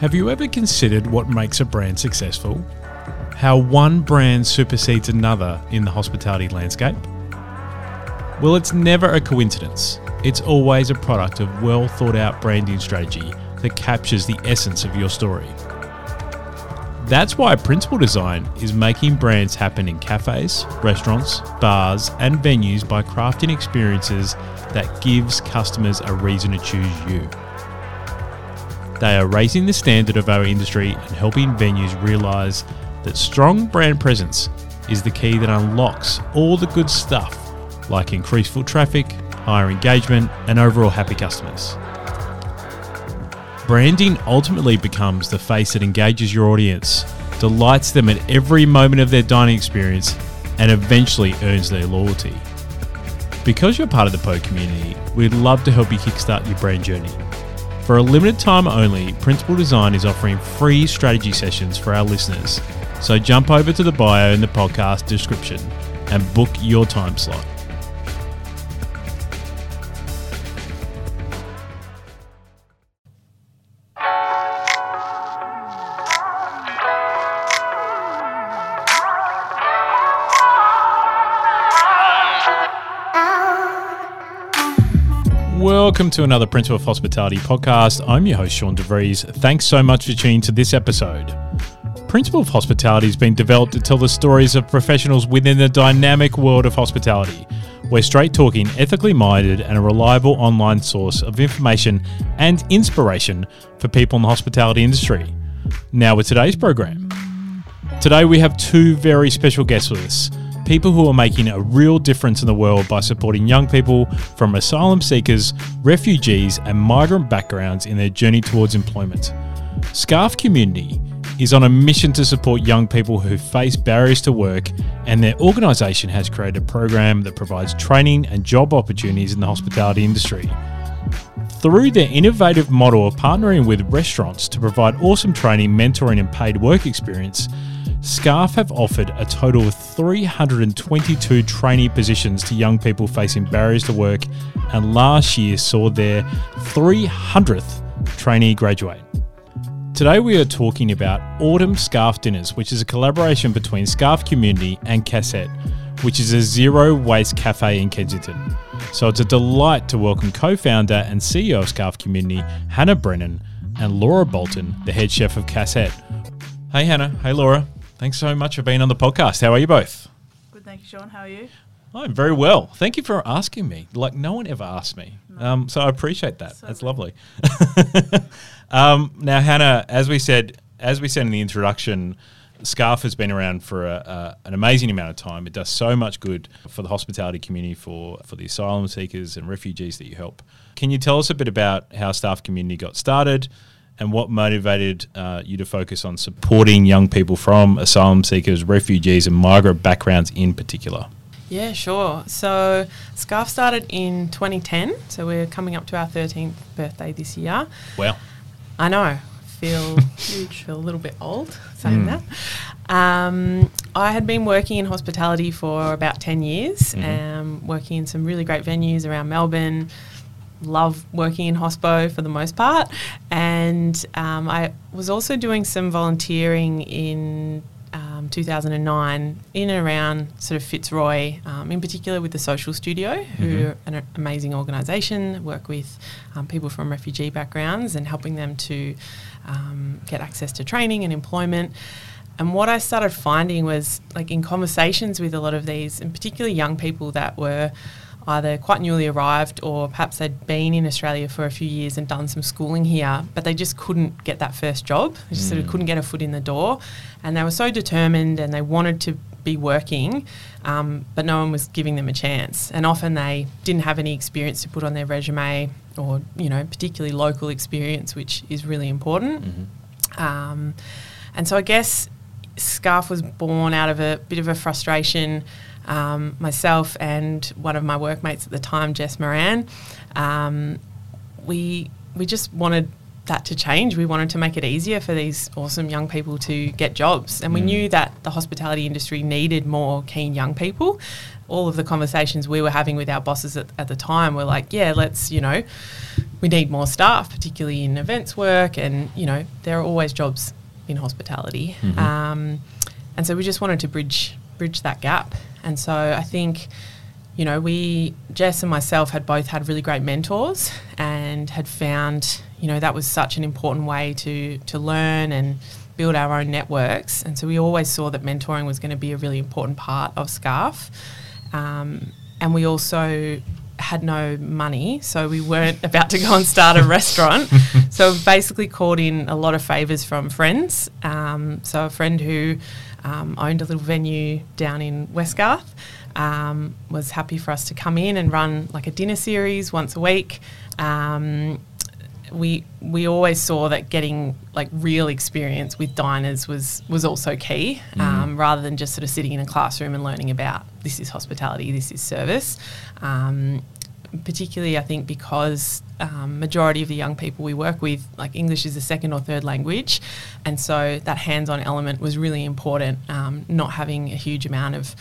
Have you ever considered what makes a brand successful? How one brand supersedes another in the hospitality landscape? Well, it's never a coincidence. It's always a product of well thought out branding strategy that captures the essence of your story. That's why Principal Design is making brands happen in cafes, restaurants, bars, and venues by crafting experiences that gives customers a reason to choose you. They are raising the standard of our industry and helping venues realize that strong brand presence is the key that unlocks all the good stuff like increased foot traffic, higher engagement, and overall happy customers. Branding ultimately becomes the face that engages your audience, delights them at every moment of their dining experience, and eventually earns their loyalty. Because you're part of the PO community, we'd love to help you kickstart your brand journey. For a limited time only, Principal Design is offering free strategy sessions for our listeners. So jump over to the bio in the podcast description and book your time slot. Welcome to another Principle of Hospitality podcast. I'm your host, Sean DeVries. Thanks so much for tuning to this episode. Principle of Hospitality has been developed to tell the stories of professionals within the dynamic world of hospitality. We're straight talking, ethically minded, and a reliable online source of information and inspiration for people in the hospitality industry. Now, with today's program. Today, we have two very special guests with us people who are making a real difference in the world by supporting young people from asylum seekers, refugees, and migrant backgrounds in their journey towards employment. Scarf Community is on a mission to support young people who face barriers to work, and their organisation has created a program that provides training and job opportunities in the hospitality industry. Through their innovative model of partnering with restaurants to provide awesome training, mentoring, and paid work experience, Scarf have offered a total of 322 trainee positions to young people facing barriers to work, and last year saw their 300th trainee graduate. Today, we are talking about Autumn Scarf Dinners, which is a collaboration between Scarf Community and Cassette, which is a zero waste cafe in Kensington. So it's a delight to welcome co founder and CEO of Scarf Community, Hannah Brennan, and Laura Boulton, the head chef of Cassette. Hey, Hannah. Hey, Laura. Thanks so much for being on the podcast. How are you both? Good, thank you, Sean. How are you? I'm very well. Thank you for asking me. Like no one ever asked me, no. um, so I appreciate that. So That's lovely. um, now, Hannah, as we said, as we said in the introduction, Scarf has been around for a, an amazing amount of time. It does so much good for the hospitality community, for for the asylum seekers and refugees that you help. Can you tell us a bit about how Scarf Community got started? And what motivated uh, you to focus on supporting young people from asylum seekers, refugees, and migrant backgrounds in particular? Yeah, sure. So Scarf started in 2010, so we're coming up to our 13th birthday this year. Wow. I know. Feel huge, feel a little bit old saying mm. that. Um, I had been working in hospitality for about 10 years, mm-hmm. um, working in some really great venues around Melbourne, love working in hospo for the most part. And um, I was also doing some volunteering in um, 2009 in and around sort of Fitzroy, um, in particular with the Social Studio, who mm-hmm. are an amazing organisation, work with um, people from refugee backgrounds and helping them to um, get access to training and employment. And what I started finding was, like, in conversations with a lot of these, and particularly young people that were either quite newly arrived or perhaps they'd been in Australia for a few years and done some schooling here, but they just couldn't get that first job. They just mm. sort of mm. couldn't get a foot in the door. And they were so determined and they wanted to be working, um, but no one was giving them a chance. And often they didn't have any experience to put on their resume or, you know, particularly local experience, which is really important. Mm-hmm. Um, and so I guess Scarf was born out of a bit of a frustration um, myself and one of my workmates at the time, Jess Moran, um, we we just wanted that to change. We wanted to make it easier for these awesome young people to get jobs, and we mm. knew that the hospitality industry needed more keen young people. All of the conversations we were having with our bosses at, at the time were like, "Yeah, let's you know." we need more staff, particularly in events work, and you know there are always jobs in hospitality, Mhm. um, and so we just wanted to bridge bridge that gap. And so I think, you know, we Jess and myself had both had really great mentors, and had found you know that was such an important way to to learn and build our own networks. And so we always saw that mentoring was going to be a really important part of SCARF. Um, and we also had no money, so we weren't about to go and start a restaurant. So basically called in a lot of favours from friends. Um, so a friend who um, owned a little venue down in Westgarth um, was happy for us to come in and run like a dinner series once a week. Um, we we always saw that getting like real experience with diners was was also key, um, rather than just sort of sitting in a classroom and learning about this is hospitality, this is service. Um, particularly, I think because um, majority of the young people we work with, like English is a second or third language, and so that hands-on element was really important. Um, not having a huge amount of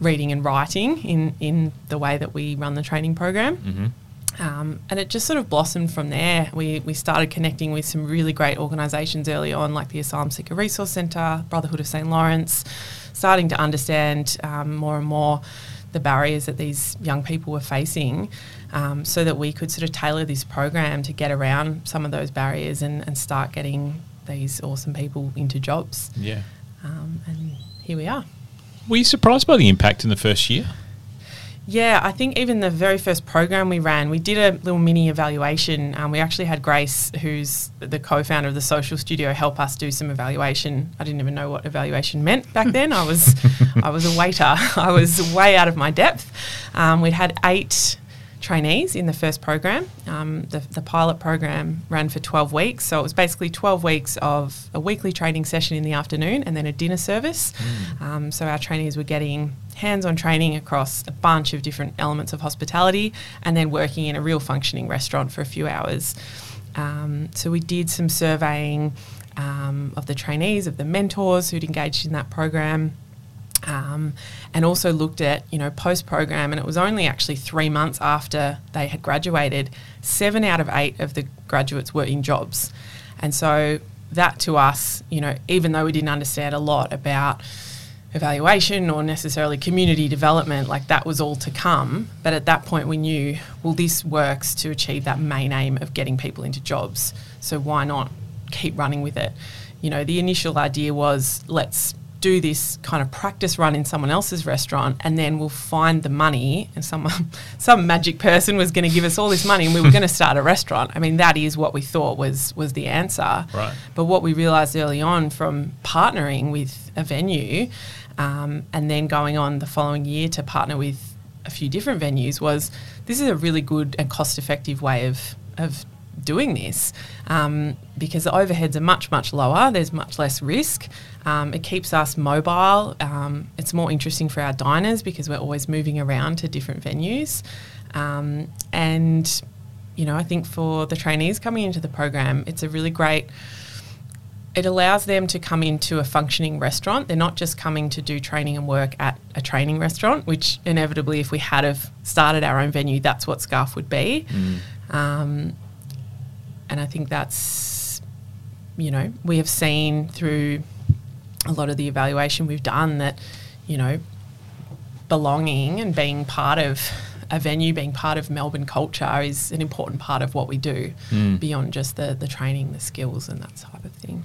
reading and writing in in the way that we run the training program. Mm-hmm. Um, and it just sort of blossomed from there. We, we started connecting with some really great organisations early on, like the Asylum Seeker Resource Centre, Brotherhood of St Laurence, starting to understand um, more and more the barriers that these young people were facing um, so that we could sort of tailor this program to get around some of those barriers and, and start getting these awesome people into jobs. Yeah. Um, and here we are. Were you surprised by the impact in the first year? Yeah, I think even the very first program we ran, we did a little mini evaluation. Um, we actually had Grace, who's the co-founder of the Social Studio, help us do some evaluation. I didn't even know what evaluation meant back then. I was, I was a waiter. I was way out of my depth. Um, we'd had eight trainees in the first program. Um, the, the pilot program ran for 12 weeks. So it was basically 12 weeks of a weekly training session in the afternoon and then a dinner service. Um, so our trainees were getting hands on training across a bunch of different elements of hospitality and then working in a real functioning restaurant for a few hours. Um, so we did some surveying um, of the trainees, of the mentors who'd engaged in that program um, and also looked at you know post program and it was only actually three months after they had graduated seven out of eight of the graduates were in jobs. And so that to us you know even though we didn't understand a lot about evaluation or necessarily community development like that was all to come. But at that point we knew well this works to achieve that main aim of getting people into jobs. So why not keep running with it? You know the initial idea was let's do this kind of practice run in someone else's restaurant and then we'll find the money and some some magic person was going to give us all this money and we were going to start a restaurant i mean that is what we thought was was the answer Right. but what we realized early on from partnering with a venue um, and then going on the following year to partner with a few different venues was this is a really good and cost effective way of of doing this um, because the overheads are much much lower there's much less risk um, it keeps us mobile um, it's more interesting for our diners because we're always moving around to different venues um, and you know i think for the trainees coming into the program it's a really great it allows them to come into a functioning restaurant. They're not just coming to do training and work at a training restaurant, which inevitably, if we had have started our own venue, that's what Scarf would be. Um, and I think that's, you know, we have seen through a lot of the evaluation we've done that, you know, belonging and being part of a venue, being part of Melbourne culture is an important part of what we do beyond just the, the training, the skills, and that type of thing.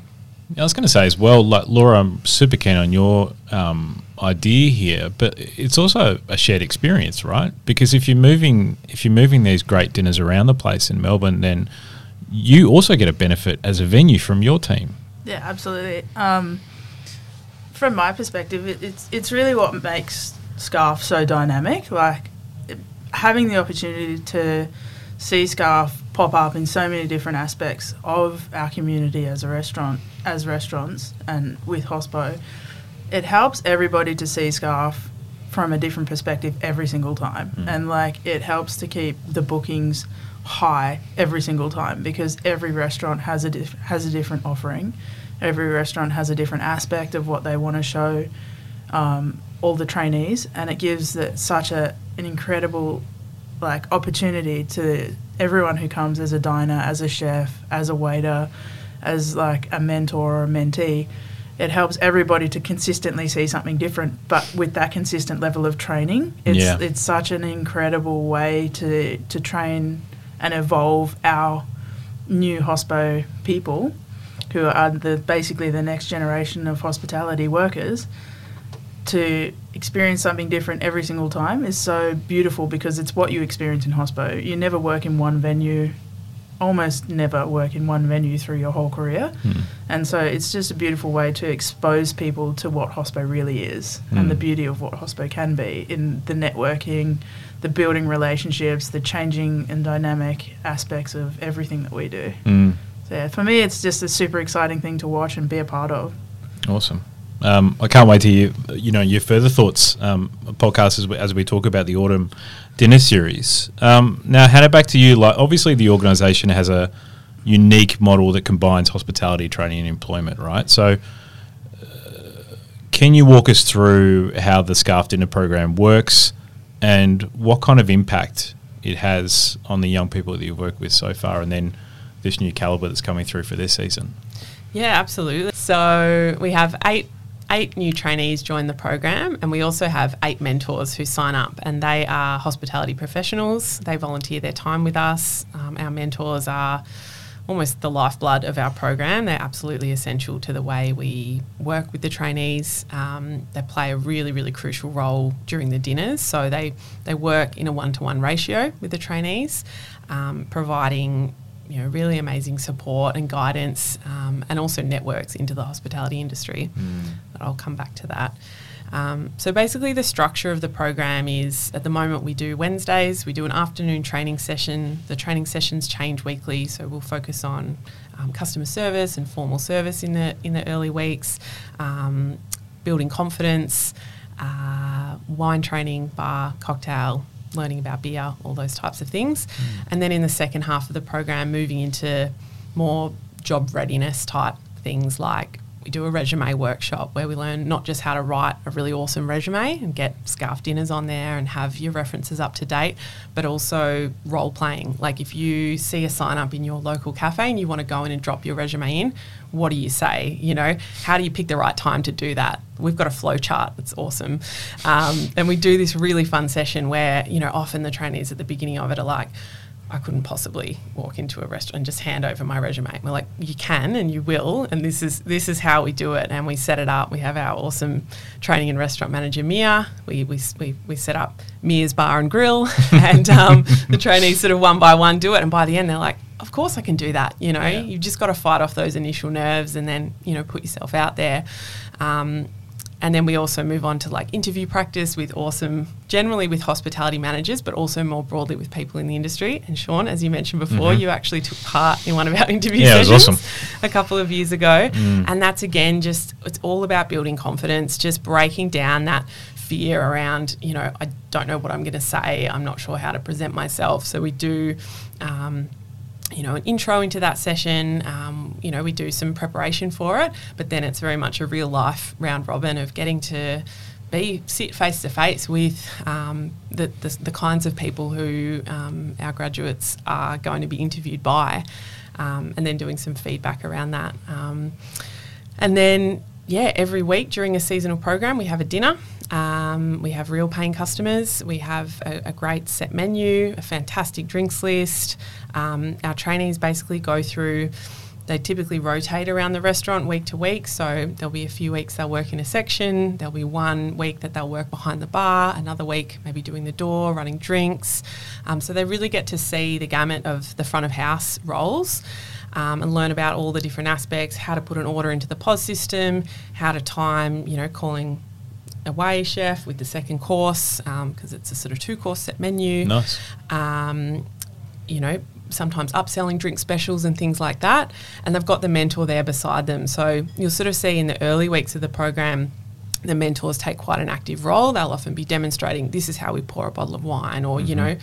I was going to say as well, like Laura, I'm super keen on your um, idea here, but it's also a shared experience, right? Because if you're moving, if you're moving these great dinners around the place in Melbourne, then you also get a benefit as a venue from your team. Yeah, absolutely. Um, from my perspective, it, it's it's really what makes Scarf so dynamic. Like it- having the opportunity to see Scarf pop up in so many different aspects of our community as a restaurant, as restaurants, and with Hospo, it helps everybody to see Scarf from a different perspective every single time, and like it helps to keep the bookings high every single time because every restaurant has a diff- has a different offering. Every restaurant has a different aspect of what they want to show um, all the trainees, and it gives that such a an incredible like opportunity to everyone who comes as a diner, as a chef, as a waiter, as like a mentor or a mentee. It helps everybody to consistently see something different, but with that consistent level of training, it's Yeah. it's such an incredible way to to train and evolve our new hospo people, who are the basically the next generation of hospitality workers to experience something different every single time is so beautiful because it's what you experience in hospo. You never work in one venue, almost never work in one venue through your whole career. Hmm. And so it's just a beautiful way to expose people to what hospo really is Mm. and the beauty of what hospo can be in the networking, the building relationships, the changing and dynamic aspects of everything that we do. Mm. So yeah, for me, it's just a super exciting thing to watch and be a part of. Awesome. Um, I can't wait to hear, you know, your further thoughts, um, podcast as we, as we talk about the autumn dinner series. Um, now, Hannah, back to you. Like, obviously, the organisation has a unique model that combines hospitality, training, and employment, right? So, uh, can you walk us through how the Scarf Dinner program works and what kind of impact it has on the young people that you've worked with so far, and then this new caliber that's coming through for this season? Yeah, absolutely. So we have eight eight new trainees join the program, and we also have eight mentors who sign up, and they are hospitality professionals. They volunteer their time with us. Um, our mentors are almost the lifeblood of our program. They're absolutely essential to the way we work with the trainees. Um, they play a really, really crucial role during the dinners. So they, they work in a one to one ratio with the trainees, um, providing you know, really amazing support and guidance, um, and also networks into the hospitality industry. But I'll come back to that. Um, so basically, the structure of the program is at the moment we do Wednesdays, we do an afternoon training session. The training sessions change weekly, so we'll focus on um, customer service and formal service in the in the early weeks, um, building confidence, uh, wine training, bar, cocktail, learning about beer, all those types of things. And then in the second half of the program, moving into more job readiness type things like we do a resume workshop where we learn not just how to write a really awesome resume and get scarf dinners on there and have your references up to date, but also role playing. Like if you see a sign up in your local cafe and you want to go in and drop your resume in, what do you say? You know, how do you pick the right time to do that? We've got a flow chart that's awesome. Um, and we do this really fun session where, you know, often the trainees at the beginning of it are like, I couldn't possibly walk into a restaurant and just hand over my resume. And we're like, you can and you will, and this is this is how we do it. And we set it up. We have our awesome training and restaurant manager Mia. We we, we, we set up Mia's bar and grill, and um, the trainees sort of one by one do it. And by the end, they're like, of course I can do that. You know, Yeah. you've just got to fight off those initial nerves and then you know put yourself out there. Um, and then we also move on to like interview practice with awesome, generally with hospitality managers, but also more broadly with people in the industry. And Sean, as you mentioned before, you actually took part in one of our interview Mm-hmm. Yeah, sessions awesome. a couple of years ago. Mm. And that's again just, it's all about building confidence, just breaking down that fear around, you know, I don't know what I'm going to say, I'm not sure how to present myself. So we do. Um, you know, an intro into that session. Um, you know, we do some preparation for it, but then it's very much a real life round robin of getting to be sit face to face with um, the, the the kinds of people who um, our graduates are going to be interviewed by, um, and then doing some feedback around that. Um, and then, yeah, every week during a seasonal program, we have a dinner. Um, we have real paying customers. We have a, a great set menu, a fantastic drinks list. Um, our trainees basically go through. They typically rotate around the restaurant week to week. So there'll be a few weeks they'll work in a section. There'll be one week that they'll work behind the bar. Another week maybe doing the door, running drinks. Um, so they really get to see the gamut of the front of house roles um, and learn about all the different aspects, how to put an order into the POS system, how to time, you know, calling away chef with the second course because it's a sort of two course set menu. Nice. Um, you know, sometimes upselling drink specials and things like that. And they've got the mentor there beside them. So you'll sort of see in the early weeks of the program, the mentors take quite an active role. They'll often be demonstrating this is how we pour a bottle of wine, or, you know,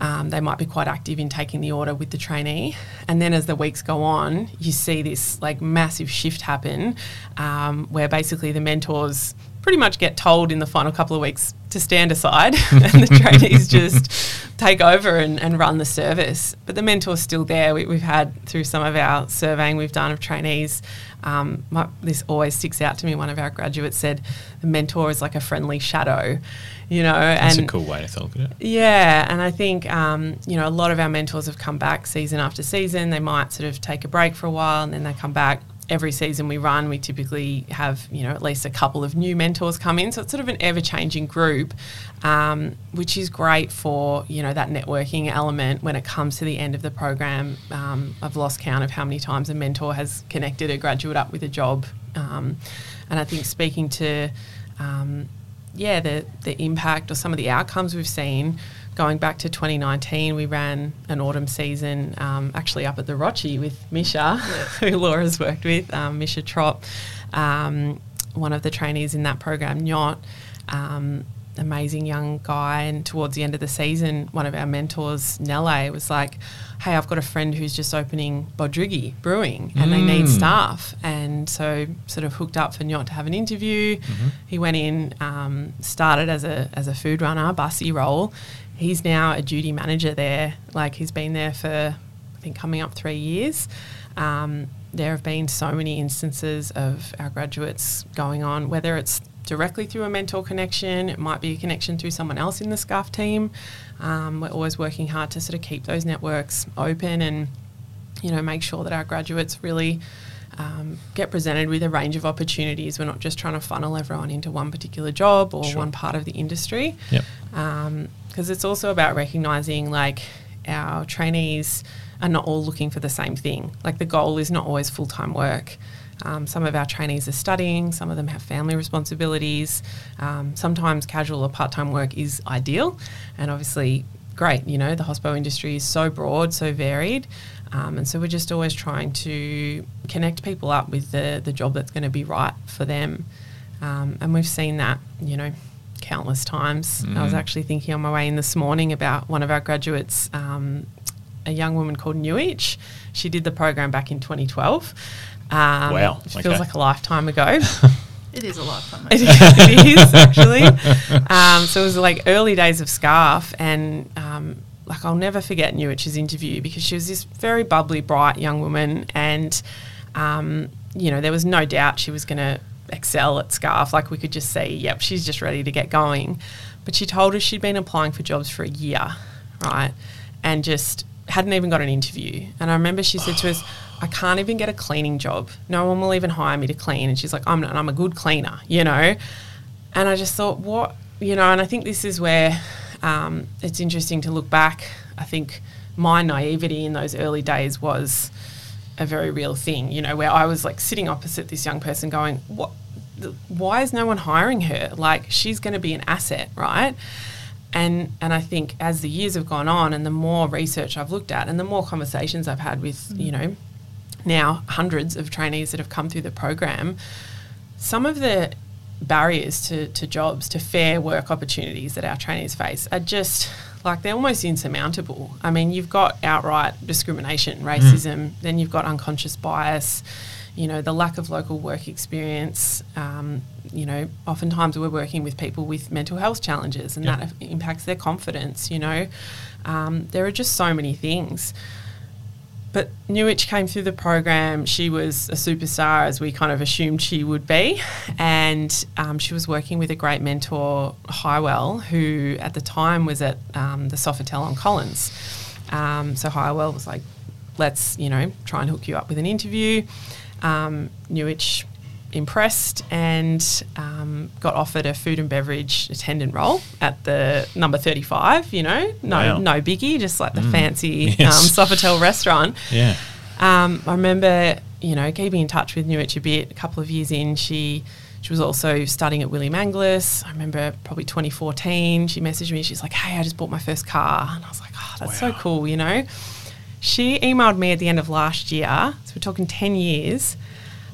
um, they might be quite active in taking the order with the trainee. And then as the weeks go on, you see this like massive shift happen um, where basically the mentors pretty much get told in the final couple of weeks to stand aside and the trainees just take over and, and run the service. But the mentor's still there. We, we've had through some of our surveying we've done of trainees. Um, my, this always sticks out to me. One of our graduates said the mentor is like a friendly shadow, you know. That's and a cool way to look at it. yeah, and I think um, you know a lot of our mentors have come back season after season. They might sort of take a break for a while and then they come back. Every season we run, we typically have you know at least a couple of new mentors come in. So it's sort of an ever-changing group, um, which is great for you know that networking element when it comes to the end of the program. Um, I've lost count of how many times a mentor has connected a graduate up with a job, um, and I think speaking to um, yeah, the, the impact or some of the outcomes we've seen. Going back to 2019, we ran an autumn season um, actually up at the Rochey with Misha, who Laura's worked with, um, Misha Trop, um, one of the trainees in that program, Nyot. Um, amazing young guy. And towards the end of the season, one of our mentors, Nelle, was like, Hey, I've got a friend who's just opening Bodriggy Brewing and they need Mm. staff. And so, sort of hooked up for Nyot to have an interview. Mm-hmm. He went in, um, started as a, as a food runner, bussy role. He's now a duty manager there. Like, he's been there for, I think, coming up three years. Um, there have been so many instances of our graduates going on, whether it's directly through a mentor connection, it might be a connection through someone else in the SCARF team. Um, we're always working hard to sort of keep those networks open and, you know, make sure that our graduates really um, get presented with a range of opportunities. We're not just trying to funnel everyone into one particular job or Sure. one part of the industry Yep. because it's also about recognizing like our trainees are not all looking for the same thing. Like the goal is not always full time work. Um, some of our trainees are studying, some of them have family responsibilities. Um, sometimes casual or part time work is ideal, and obviously, great. You know, the hospo industry is so broad, so varied. Um, and so we're just always trying to connect people up with the, the job that's going to be right for them. Um, and we've seen that, you know, countless times. I was Mhm. actually thinking on my way in this morning about one of our graduates, um, a young woman called Newich. She did the program back in 2012. Um, Wow, It okay. feels like a lifetime ago. It is a lifetime. It it is actually. Um, so it was like early days of Scarf, and um, like I'll never forget Newich's interview because she was this very bubbly, bright young woman, and um, you know there was no doubt she was going to excel at Scarf. Like we could just see, yep, she's just ready to get going. But she told us she'd been applying for jobs for a year, right, and just hadn't even got an interview. And I remember she said to us, I can't even get a cleaning job. No one will even hire me to clean. And she's like, I'm not, I'm a good cleaner, you know? And I just thought, what, you know, and I think this is where um, it's interesting to look back. I think my naivety in those early days was a very real thing, you know, where I was like sitting opposite this young person going, what, why is no one hiring her? Like, she's going to be an asset, right? And and I think as the years have gone on, and the more research I've looked at, and the more conversations I've had with you know now hundreds of trainees that have come through the program, some of the barriers to, to jobs, to fair work opportunities that our trainees face are just like they're almost insurmountable. I mean, you've got outright discrimination, racism, then you've got unconscious bias, you know, the lack of local work experience. Um, you know, oftentimes we're working with people with mental health challenges and Yeah. that impacts their confidence, you know. Um, there are just so many things. But Newich came through the program. She was a superstar, as we kind of assumed she would be. And um, she was working with a great mentor, Highwell, who at the time was at um, the Sofitel on Collins. Um, so Highwell was like, let's, you know, try and hook you up with an interview. Um, Newich impressed and um, got offered a food and beverage attendant role at the number 35, you know, no, Wow. no biggie, just like the Mm. fancy Yes. um, Sofitel restaurant. Yeah. Um, I remember, you know, keeping in touch with Newich a bit. A couple of years in, she she was also studying at William Angliss. I remember probably 2014. She messaged me. She's like, "Hey, I just bought my first car," and I was like, "Oh, that's so cool," you know. She emailed me at the end of last year, so we're talking 10 years.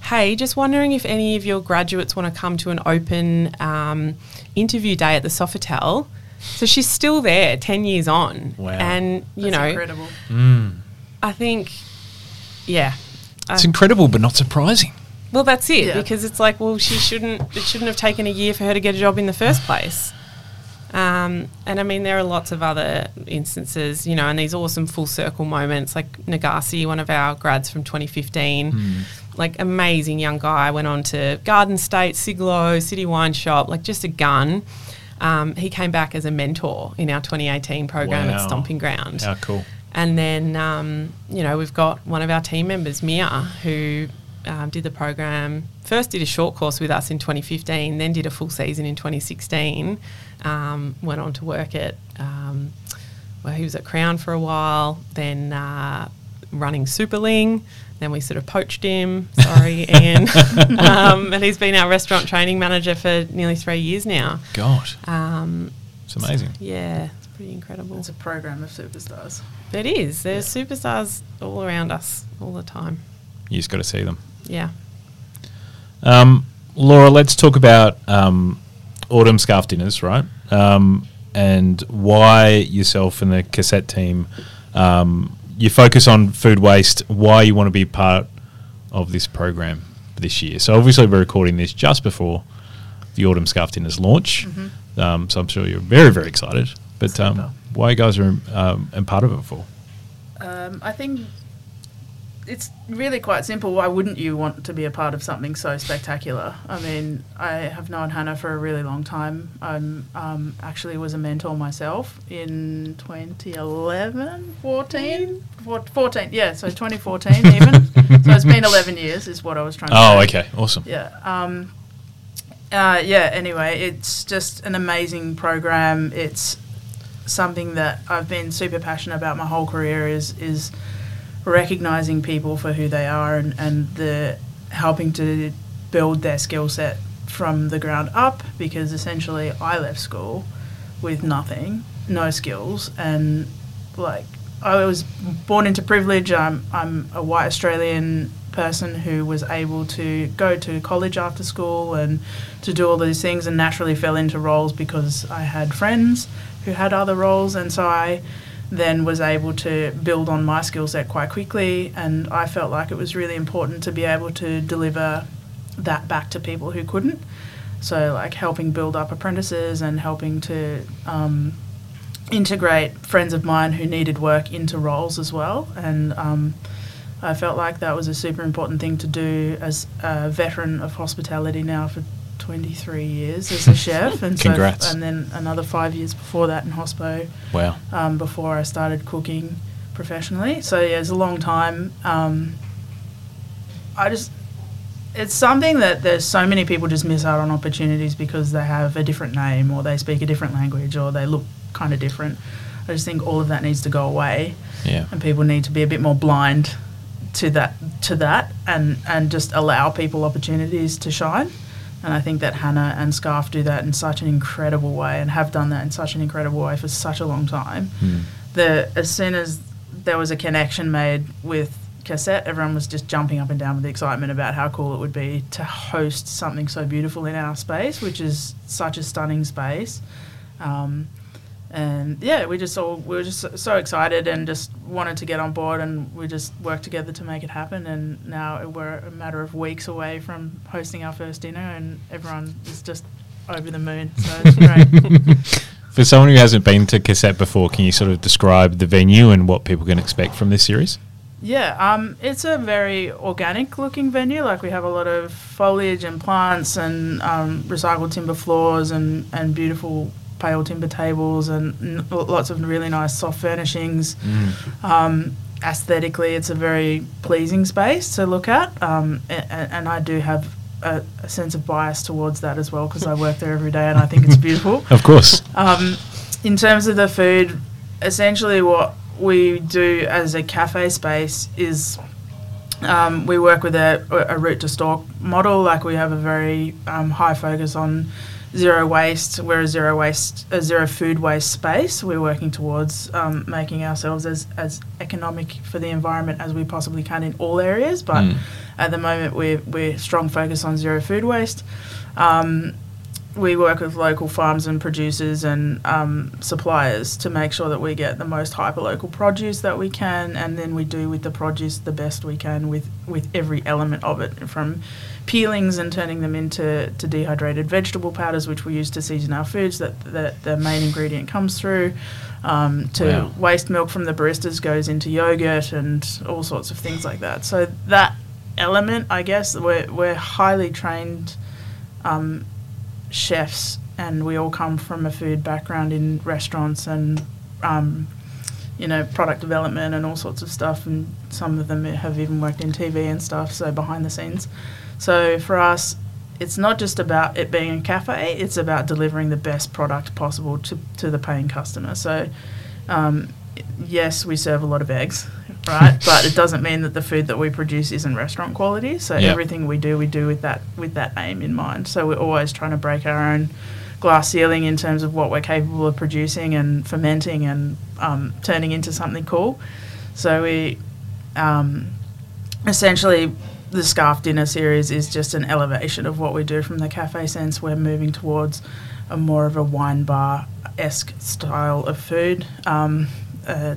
Hey, just wondering if any of your graduates want to come to an open um, interview day at the Sofitel. So she's still there, 10 years on. Wow. And, you That's know, incredible. Mm. I think, yeah. It's I- incredible, but not surprising. well, that's it Yeah. because it's like, well, she shouldn't. It shouldn't have taken a year for her to get a job in the first place. Um, and I mean, there are lots of other instances, you know, and these awesome full circle moments, like Nagasi, one of our grads from 2015, Hmm. Like amazing young guy, went on to Garden State, Siglo, City Wine Shop, like just a gun. Um, he came back as a mentor in our 2018 program Wow. at Stomping Ground. How cool. And then, um, you know, we've got one of our team members, Mia, who um, did the program. First, did a short course with us in 2015, then did a full season in 2016. Um, went on to work at, um, well, he was at Crown for a while, then uh, running Superling. Then we sort of poached him. Sorry, Ian. um, and he's been our restaurant training manager for nearly three years now. Gosh, Um, it's amazing. yeah, it's pretty incredible. It's a program of superstars. It is. There's superstars all around us all the time. You just got to see them. Yeah. Um, Laura, let's talk about um, autumn scarf dinners, right? Um, and why yourself and the cassette team um, you focus on food waste. Why you want to be part of this program this year? So obviously we're recording this just before the autumn scarf dinners launch. Um, so I'm sure you're very very excited. But um, why you guys are um, and part of it for? Um, I think it's really quite simple. Why wouldn't you want to be a part of something so spectacular? I mean, I have known Hannah for a really long time. I um, actually was a mentor myself in 2011, 14? 14, yeah, so 2014 even. so it's been 11 years is what I was trying to Oh, say. okay, awesome. Yeah. Um, uh, yeah. Anyway, it's just an amazing program. It's something that I've been super passionate about my whole career. Is is recognizing people for who they are and and the helping to build their skill set from the ground up. Because essentially, I left school with nothing, no skills, and like I was born into privilege. I'm I'm a white Australian person who was able to go to college after school and to do all these things and naturally fell into roles because I had friends who had other roles and so I then was able to build on my skill set quite quickly and I felt like it was really important to be able to deliver that back to people who couldn't. So like helping build up apprentices and helping to um, integrate friends of mine who needed work into roles as well. And um, I felt like that was a super important thing to do as a veteran of hospitality now for 23 years as a chef. And Congrats. So, and then another five years before that in hospo Wow. um, before I started cooking professionally. So yeah, it's a long time. Um, I just it's something that there's so many people just miss out on opportunities because they have a different name or they speak a different language or they look kind of different. I just think all of that needs to go away Yeah. and people need to be a bit more blind to that to that and and just allow people opportunities to shine. And I think that Hannah and Scarf do that in such an incredible way and have done that in such an incredible way for such a long time. Hmm. The as soon as there was a connection made with cassette, everyone was just jumping up and down with the excitement about how cool it would be to host something so beautiful in our space, which is such a stunning space. Um, and yeah, we just all we were just so- excited and just wanted to get on board, and we just worked together to make it happen. And now we're a matter of weeks away from hosting our first dinner, and everyone is just over the moon. So it's great. For someone who hasn't been to cassette before, can you sort of describe the venue and what people can expect from this series? Yeah, um, it's a very organic looking venue. Like we have a lot of foliage and plants and um, recycled timber floors and, and beautiful pale timber tables and n- lots of really nice soft furnishings. Um, aesthetically, it's a very pleasing space to look at, um, and, and I do have a, a sense of bias towards that as well because I work there every day and I think it's beautiful. Of course. Um, in terms of the food, essentially what we do as a cafe space is um, we work with a, a route to store model. Like we have a very um, high focus on zero waste. We're a zero waste, a zero food waste space. We're working towards um, making ourselves as, as economic for the environment as we possibly can in all areas. But Mm. at the moment, we're, we're strong focus on zero food waste. Um, we work with local farms and producers and um, suppliers to make sure that we get the most hyper local produce that we can, and then we do with the produce the best we can with, with every element of it, from peelings and turning them into to dehydrated vegetable powders, which we use to season our foods that, that the main ingredient comes through, um, to Wow. waste milk from the baristas goes into yogurt and all sorts of things like that. So that element, I guess, we're, we're highly trained um, chefs, and we all come from a food background in restaurants and um, you know product development and all sorts of stuff. And some of them have even worked in TV and stuff, so behind the scenes. So for us, it's not just about it being a cafe; it's about delivering the best product possible to to the paying customer. So. Um, yes, we serve a lot of eggs, right? but it doesn't mean that the food that we produce isn't restaurant quality. So Yep. everything we do, we do with that with that aim in mind. So we're always trying to break our own glass ceiling in terms of what we're capable of producing and fermenting and um, turning into something cool. So we um, essentially the scarf dinner series is just an elevation of what we do from the cafe sense. We're moving towards a more of a wine bar esque style of food. Um, uh,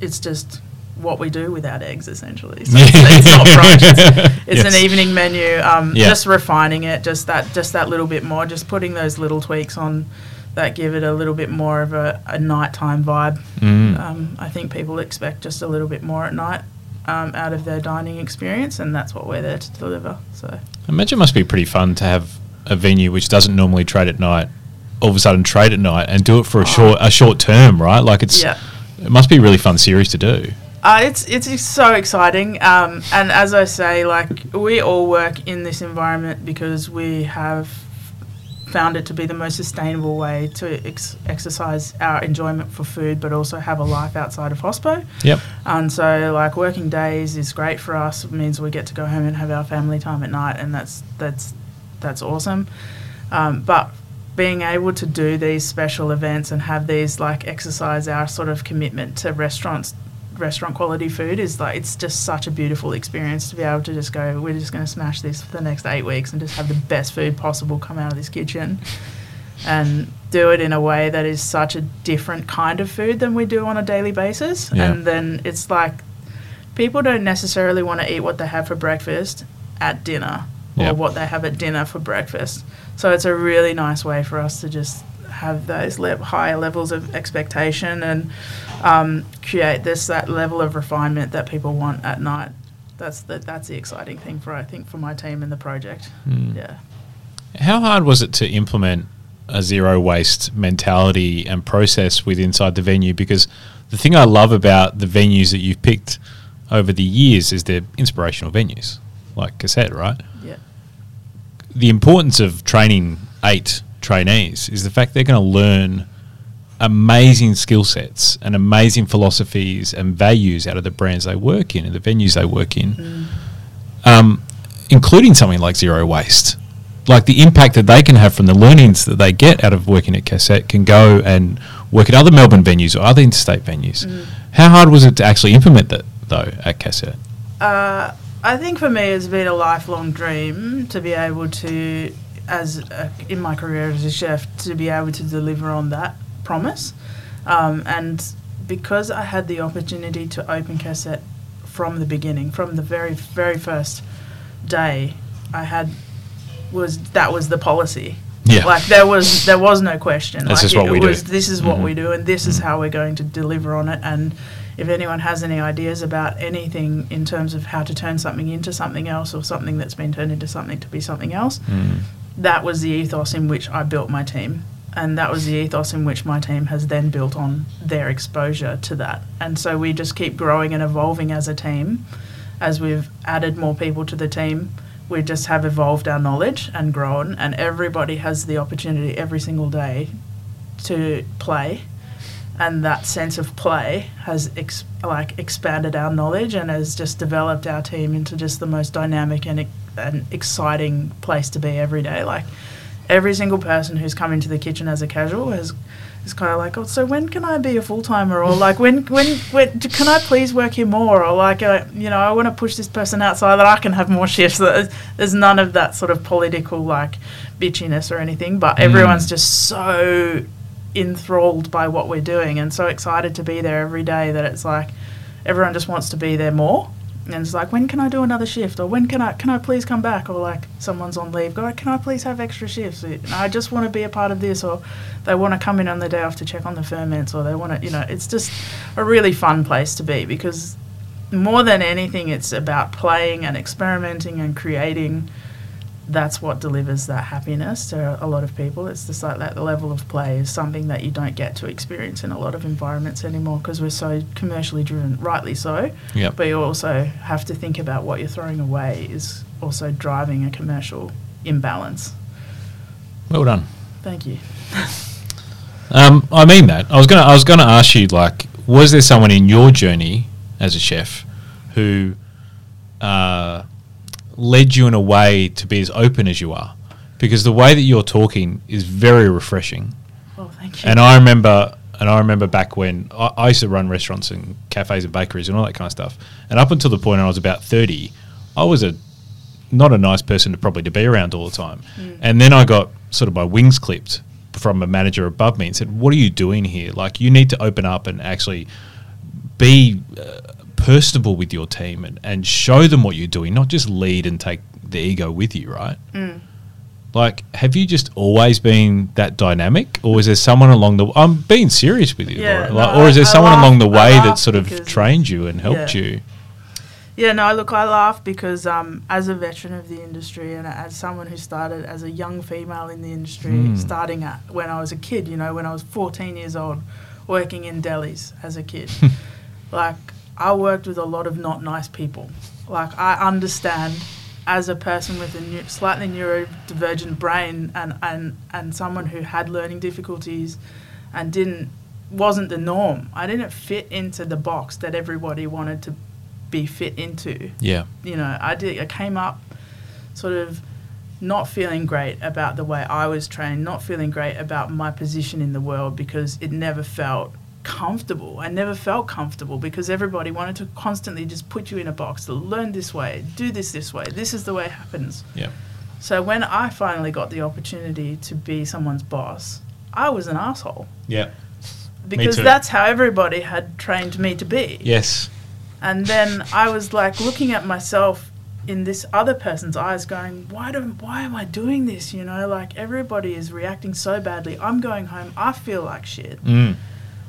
it's just what we do without eggs, essentially. So it's, it's not brunch. It's, it's Yes. an evening menu. Um, Yeah. Just refining it, just that, just that little bit more. Just putting those little tweaks on that give it a little bit more of a, a nighttime vibe. Mm. Um, I think people expect just a little bit more at night um, out of their dining experience, and that's what we're there to deliver. So I imagine it must be pretty fun to have a venue which doesn't normally trade at night, all of a sudden trade at night and do it for a short a short term, right? Like it's yeah. it must be a really fun series to do. Uh, it's it's so exciting, um, and as I say, like we all work in this environment because we have found it to be the most sustainable way to ex- exercise our enjoyment for food, but also have a life outside of hospo. Yep. And so, like working days is great for us. It means we get to go home and have our family time at night, and that's that's that's awesome. Um, but being able to do these special events and have these like exercise our sort of commitment to restaurants restaurant quality food is like it's just such a beautiful experience to be able to just go we're just going to smash this for the next eight weeks and just have the best food possible come out of this kitchen and do it in a way that is such a different kind of food than we do on a daily basis Yeah. and then it's like people don't necessarily want to eat what they have for breakfast at dinner or Yep. what they have at dinner for breakfast so it's a really nice way for us to just have those le- higher levels of expectation and um, create this that level of refinement that people want at night. That's the that's the exciting thing for I think for my team and the project. Mm. Yeah. How hard was it to implement a zero waste mentality and process with inside the venue? Because the thing I love about the venues that you've picked over the years is they're inspirational venues, like Cassette, right? Yeah. the importance of training eight trainees is the fact they're going to learn amazing skill sets and amazing philosophies and values out of the brands they work in and the venues they work in, um, including something like zero waste. Like the impact that they can have from the learnings that they get out of working at Cassette can go and work at other Melbourne venues or other interstate venues. How hard was it to actually implement that though at Cassette? Uh, I think for me, it's been a lifelong dream to be able to, as a, in my career as a chef, to be able to deliver on that promise. Um, and because I had the opportunity to open cassette from the beginning, from the very very first day, I had was that was the policy. Yeah. Like there was there was no question. This like is what it we do. was, This is what Mhm. we do, and this is Mhm. how we're going to deliver on it. And if anyone has any ideas about anything in terms of how to turn something into something else, or something that's been turned into something to be something else, Mm. that was the ethos in which I built my team. And that was the ethos in which my team has then built on their exposure to that. And so we just keep growing and evolving as a team. As we've added more people to the team, we just have evolved our knowledge and grown. And everybody has the opportunity every single day to play. And that sense of play has ex- like expanded our knowledge and has just developed our team into just the most dynamic and, ex- and exciting place to be every day. Like every single person who's come into the kitchen as a casual has is kind of like, oh, so when can I be a full timer, or like when when when can I please work here more, or like uh, you know I want to push this person out so that I can have more shifts. There's there's none of that sort of political like bitchiness or anything, but everyone's just so enthralled by what we're doing and so excited to be there every day that it's like everyone just wants to be there more. And it's like, when can I do another shift? Or when can I can I please come back? Or like someone's on leave, go, can I please have extra shifts? I just want to be a part of this. Or they want to come in on the day off to check on the ferments. Or they want to, you know, it's just a really fun place to be because more than anything, it's about playing and experimenting and creating. That's what delivers that happiness to a lot of people. It's just like that the level of play is something that you don't get to experience in a lot of environments anymore because we're so commercially driven, rightly so. Yep. But you also have to think about what you're throwing away is also driving a commercial imbalance. Well done. Thank you. Um, I mean that. I was gonna. I was gonna ask you, like, was there someone in your journey as a chef who led you in a way to be as open as you are? Because the way that you're talking is very refreshing. Well, thank you. And I remember, and I remember back when I, I used to run restaurants and cafes and bakeries and all that kind of stuff. And up until the point I was about thirty, I was a not a nice person to probably to be around all the time. And then I got sort of my wings clipped from a manager above me and said, "What are you doing here? Like, you need to open up and actually be uh, personable with your team and, and show them what you're doing, not just lead and take the ego with you, right?" Like, have you just always been that dynamic, or is there someone along the? I'm being serious with you, Yeah, Laura. no, or is there I- I someone laugh- along the way that sort of trained you and helped Yeah. you? Yeah, no, look, I laugh because um, as a veteran of the industry and as someone who started as a young female in the industry, Mm. starting at when I was a kid, you know, when I was 14 years old, working in delis as a kid, like I worked with a lot of not nice people. Like I understand as a person with a neu- slightly neurodivergent brain and, and, and someone who had learning difficulties and didn't wasn't the norm. I didn't fit into the box that everybody wanted to be fit into. Yeah. You know, I did. I came up sort of not feeling great about the way I was trained, not feeling great about my position in the world because it never felt comfortable. I never felt comfortable because everybody wanted to constantly just put you in a box to learn this way, do this this way. This is the way it happens. Yeah. So when I finally got the opportunity to be someone's boss, I was an asshole Yeah. because that's how everybody had trained me to be. Yes. And then I was like looking at myself in this other person's eyes, going, "Why do? Why am I doing this? You know, like everybody is reacting so badly. I'm going home. I feel like shit. Mm.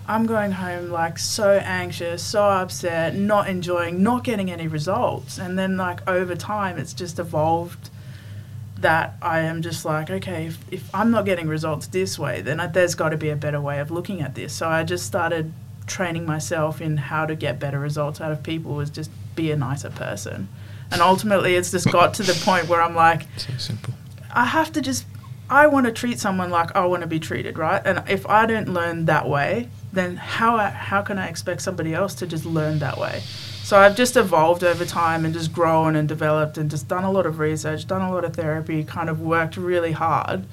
I'm going home like so anxious, so upset, not enjoying, not getting any results. And then like over time, it's just evolved that I am just like, okay, if, if I'm not getting results this way, then I, there's got to be a better way of looking at this. So I just started training myself in how to get better results out of people was just be a nicer person. And ultimately, it's just got to the point where I'm like, So simple. I have to just I want to treat someone like I want to be treated, right? And if I don't learn that way, then how how can I expect somebody else to just learn that way? So I've just evolved over time and just grown and developed and just done a lot of research, done a lot of therapy, kind of worked really hard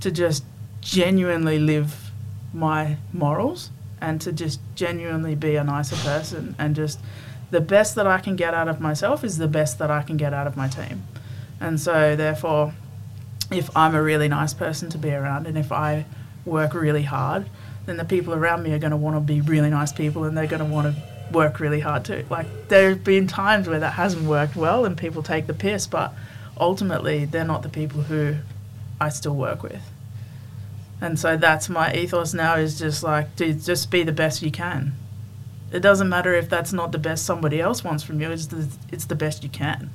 to just genuinely live my morals and to just genuinely be a nicer person and just the best that I can get out of myself is the best that I can get out of my team. And so therefore if I'm a really nice person to be around and if I work really hard, then the people around me are going to want to be really nice people and they're going to want to work really hard too. Like there have been times where that hasn't worked well and people take the piss, but ultimately they're not the people who I still work with. And so that's my ethos now is just like, dude, just be the best you can. It doesn't matter if that's not the best somebody else wants from you, it's the, it's the best you can.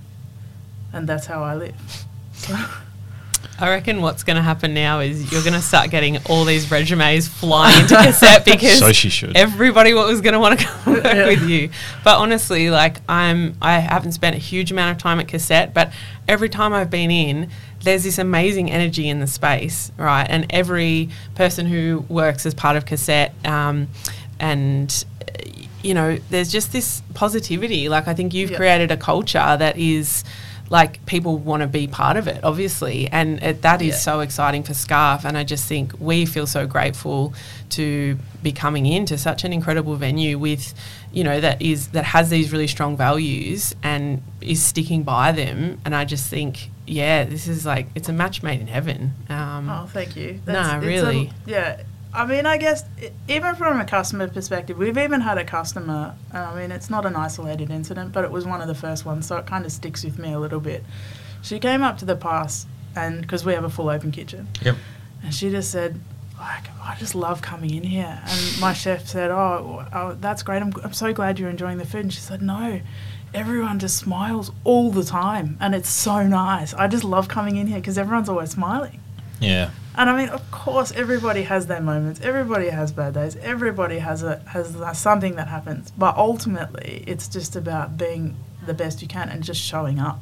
And that's how I live. So. I reckon what's going to happen now is you're going to start getting all these resumes flying into cassette because So she should. everybody was going to want to come work Yeah. with you. But honestly, like I'm, I haven't spent a huge amount of time at cassette, but every time I've been in, there's this amazing energy in the space, right? And every person who works as part of cassette, um, and you know, there's just this positivity. Like I think you've Yeah. created a culture that is like people want to be part of it, obviously, and it, that is Yeah. so exciting for Scarf. And I just think we feel so grateful to be coming into such an incredible venue with, you know, that is that has these really strong values and is sticking by them. And I just think, yeah, this is like it's a match made in heaven. Um, Oh, thank you. No, it's a- really. yeah. I mean, I guess even from a customer perspective, we've even had a customer. I mean, it's not an isolated incident, but it was one of the first ones, so it kind of sticks with me a little bit. She came up to the pass, and because we have a full open kitchen, Yep. and she just said, like, I just love coming in here. And my chef said, oh, oh that's great. I'm, I'm so glad you're enjoying the food. And she said, no, everyone just smiles all the time. And it's so nice. I just love coming in here because everyone's always smiling. Yeah. And I mean, of course, everybody has their moments. Everybody has bad days. Everybody has a has something that happens. But ultimately, it's just about being the best you can and just showing up.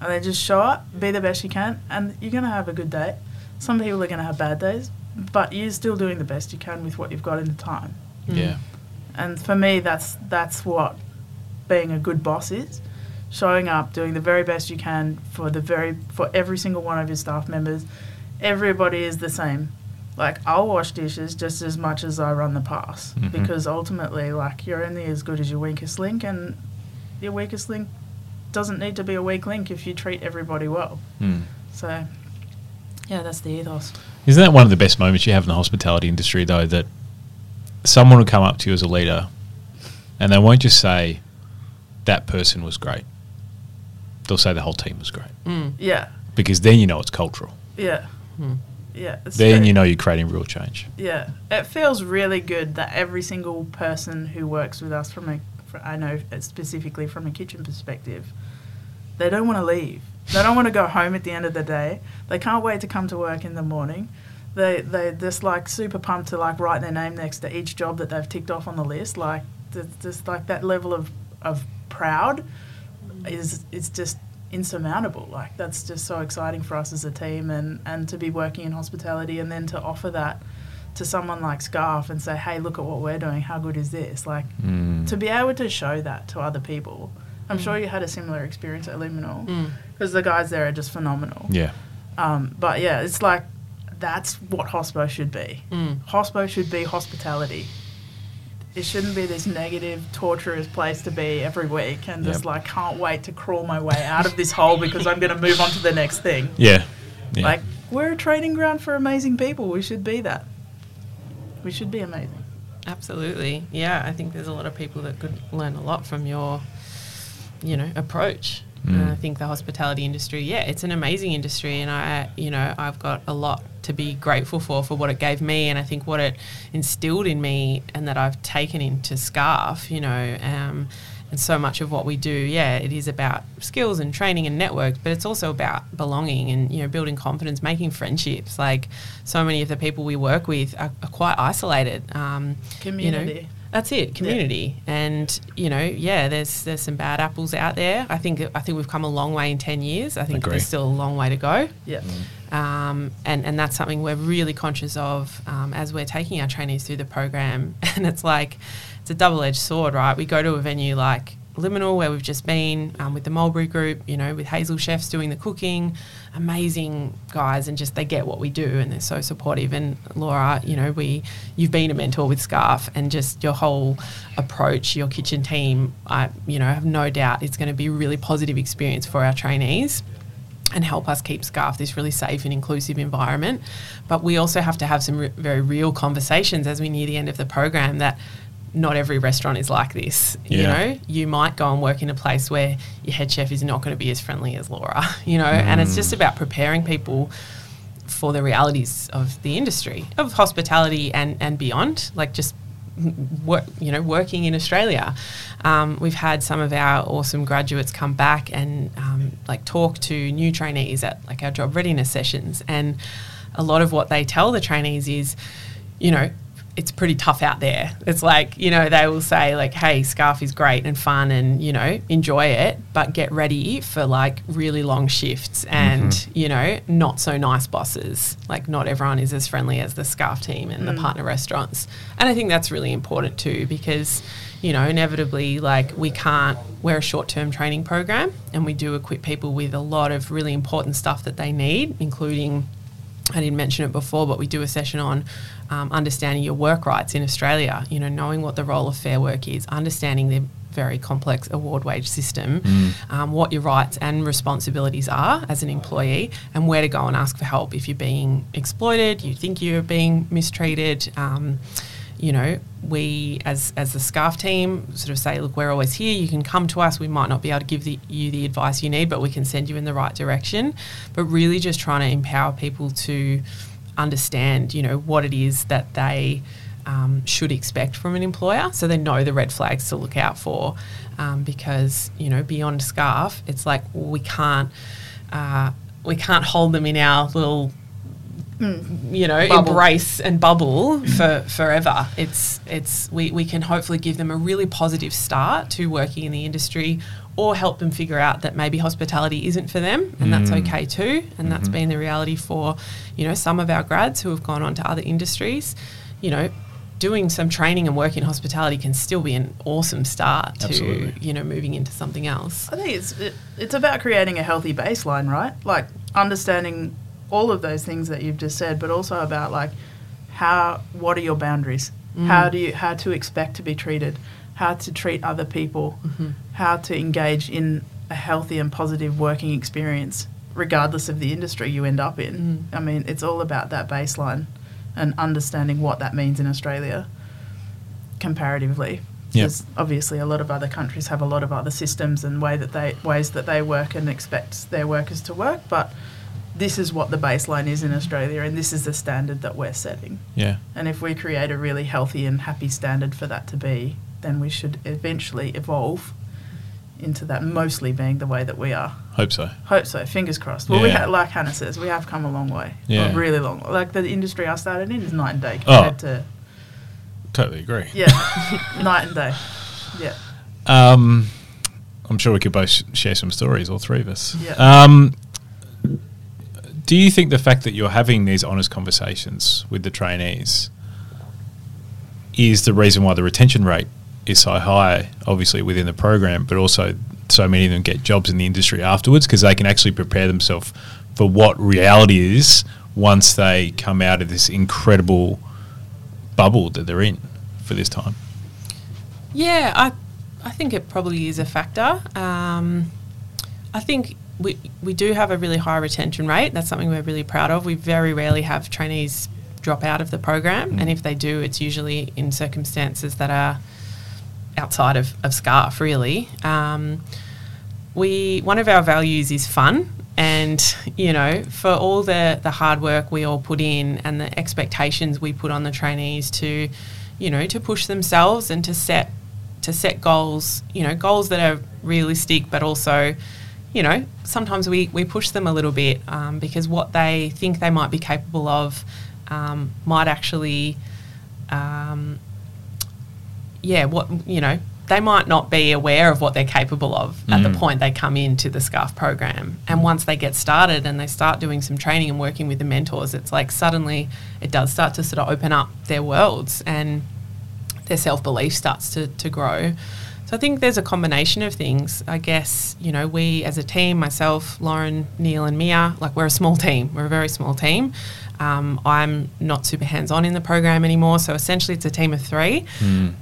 And then just show up, be the best you can, and you're gonna have a good day. Some people are gonna have bad days, but you're still doing the best you can with what you've got in the time. Mm. Yeah. And for me, that's that's what being a good boss is. Showing up, doing the very best you can for the very for every single one of your staff members. Everybody is the same. Like I'll wash dishes just as much as I run the pass Mhm. because ultimately, like you're only as good as your weakest link, and your weakest link doesn't need to be a weak link if you treat everybody well. Mm. So, yeah, that's the ethos. Isn't that one of the best moments you have in the hospitality industry, though, that someone will come up to you as a leader and they won't just say, that person was great. They'll say the whole team was great. Mm. Yeah, Because then you know it's cultural. yeah, Mm. yeah. it's Then you know you're creating real change. Yeah, it feels really good that every single person who works with us from a, fr I know specifically from a kitchen perspective, they don't want to leave. They don't want to go home at the end of the day. They can't wait to come to work in the morning. They they just like super pumped to like write their name next to each job that they've ticked off on the list. Like just like that level of of proud is is just insurmountable. Like that's just so exciting for us as a team and and to be working in hospitality and then to offer that to someone like Scarf and say, "Hey, look at what we're doing. How good is this?" Like Mm. to be able to show that to other people. I'm sure you had a similar experience at Liminal Mm. because the guys there are just phenomenal. Yeah. Um, but yeah, it's like that's what hospo should be. Mm. Hospo should be hospitality. It shouldn't be this negative, torturous place to be every week and just Yep. like can't wait to crawl my way out of this hole because I'm going to move on to the next thing. Yeah. yeah. Like we're a training ground for amazing people. We should be that. We should be amazing. Absolutely. Yeah, I think there's a lot of people that could learn a lot from your, you know, approach. Mm. And I think the hospitality industry, yeah, it's an amazing industry, and I, you know, I've got a lot to be grateful for for what it gave me, and I think what it instilled in me, and that I've taken into Scarf, you know, um, and so much of what we do, yeah, it is about skills and training and networks, but it's also about belonging and you know building confidence, making friendships. Like so many of the people we work with are, are quite isolated. Um, Community. You know, that's it, community. And you know, yeah, there's there's some bad apples out there. I think I think we've come a long way in ten years. I think Agree. there's still a long way to go. Yeah. Um, and, and that's something we're really conscious of um, as we're taking our trainees through the program. And it's like, it's a double edged sword, right? We go to a venue like Liminal, where we've just been um, with the Mulberry Group, you know, with Hazel Chefs doing the cooking, amazing guys, and just they get what we do and they're so supportive. And Laura, you know, we you've been a mentor with Scarf, and just your whole approach, your kitchen team, I, you know, have no doubt it's going to be a really positive experience for our trainees and help us keep Scarf this really safe and inclusive environment. But we also have to have some re- very real conversations as we near the end of the program that not every restaurant is like this. You know, you might go and work in a place where your head chef is not going to be as friendly as Laura, you know, and it's just about preparing people for the realities of the industry, of hospitality and, and beyond, like just work, you know, working in Australia. Um, we've had some of our awesome graduates come back and um, like talk to new trainees at like our job readiness sessions, and a lot of what they tell the trainees is, you know, it's pretty tough out there. It's like, you know, they will say, like, hey, Scarf is great and fun and, you know, enjoy it, but get ready for like really long shifts and, Mm-hmm. you know, not so nice bosses. Like, not everyone is as friendly as the Scarf team and the partner restaurants. And I think that's really important too because, you know, inevitably, like, we can't, we're a short term training program and we do equip people with a lot of really important stuff that they need, including I didn't mention it before, but we do a session on um, understanding your work rights in Australia. You know, knowing what the role of Fair Work is, understanding the very complex award wage system, um, what your rights and responsibilities are as an employee, and where to go and ask for help if you're being exploited, you think you're being mistreated. Um, you know, we as as the scarf team sort of say, look, we're always here. You can come to us. We might not be able to give the, you the advice you need, but we can send you in the right direction. But really, just trying to empower people to understand, you know, what it is that they um, should expect from an employer, so they know the red flags to look out for. Um, because you know, beyond scarf, it's like we can't uh, we can't hold them in our little Mm. you know Bubble. embrace and bubble for forever. It's it's we, we can hopefully give them a really positive start to working in the industry or help them figure out that maybe hospitality isn't for them and that's mm. okay too. And that's mm-hmm. been the reality for you know some of our grads who have gone on to other industries. You know doing some training and work in hospitality can still be an awesome start to Absolutely. you know moving into something else. I think it's it, it's about creating a healthy baseline, right? Like understanding all of those things that you've just said, but also about like how what are your boundaries? Mm. How do you how to expect to be treated? How to treat other people? Mm-hmm. How to engage in a healthy and positive working experience, regardless of the industry you end up in. Mm. I mean, it's all about that baseline and understanding what that means in Australia comparatively. Yep. Because obviously a lot of other countries have a lot of other systems and way that they ways that they work and expect their workers to work, but this is what the baseline is in Australia and this is the standard that we're setting. Yeah. And if we create a really healthy and happy standard for that to be, then we should eventually evolve into that mostly being the way that we are. Hope so. Hope so. Fingers crossed. Well, we ha- like Hannah says, we have come a long way. Yeah. A really long. Like the industry I started in is night and day Oh. to Totally agree. yeah, night and day. Yeah. Um, I'm sure we could both sh- share some stories, all three of us. Yeah. Um, do you think the fact that you're having these honest conversations with the trainees is the reason why the retention rate is so high, obviously within the program, but also so many of them get jobs in the industry afterwards because they can actually prepare themselves for what reality is once they come out of this incredible bubble that they're in for this time? Yeah, I, I think it probably is a factor. Um, I think we, we do have a really high retention rate. That's something we're really proud of. We very rarely have trainees drop out of the program, and if they do, it's usually in circumstances that are outside of, of SCARF, really. Um, we one of our values is fun and you know for all the the hard work we all put in and the expectations we put on the trainees to you know to push themselves and to set to set goals you know goals that are realistic but also you know sometimes we we push them a little bit um, because what they think they might be capable of um, might actually um, yeah, what you know, they might not be aware of what they're capable of at the point they come into the SCARF program. And once they get started and they start doing some training and working with the mentors, it's like suddenly it does start to sort of open up their worlds and their self belief starts to, to grow. So I think there's a combination of things. I guess, you know, we as a team, myself, Lauren, Neil, and Mia, like we're a small team. We're a very small team. Um, I'm not super hands on in the program anymore. So essentially, it's a team of three,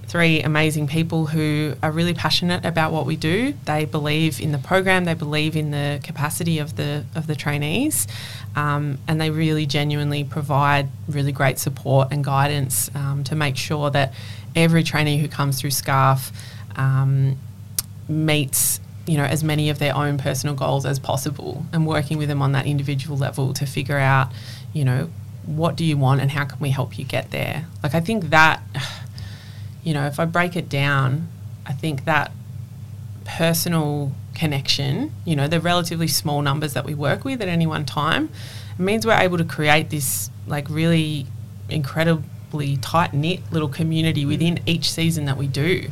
three amazing people who are really passionate about what we do. They believe in the program, they believe in the capacity of the, of the trainees, um, and they really genuinely provide really great support and guidance um, to make sure that every trainee who comes through SCARF um, meets you know as many of their own personal goals as possible and working with them on that individual level to figure out you know what do you want and how can we help you get there like i think that you know if i break it down i think that personal connection you know the relatively small numbers that we work with at any one time means we're able to create this like really incredibly tight knit little community within each season that we do.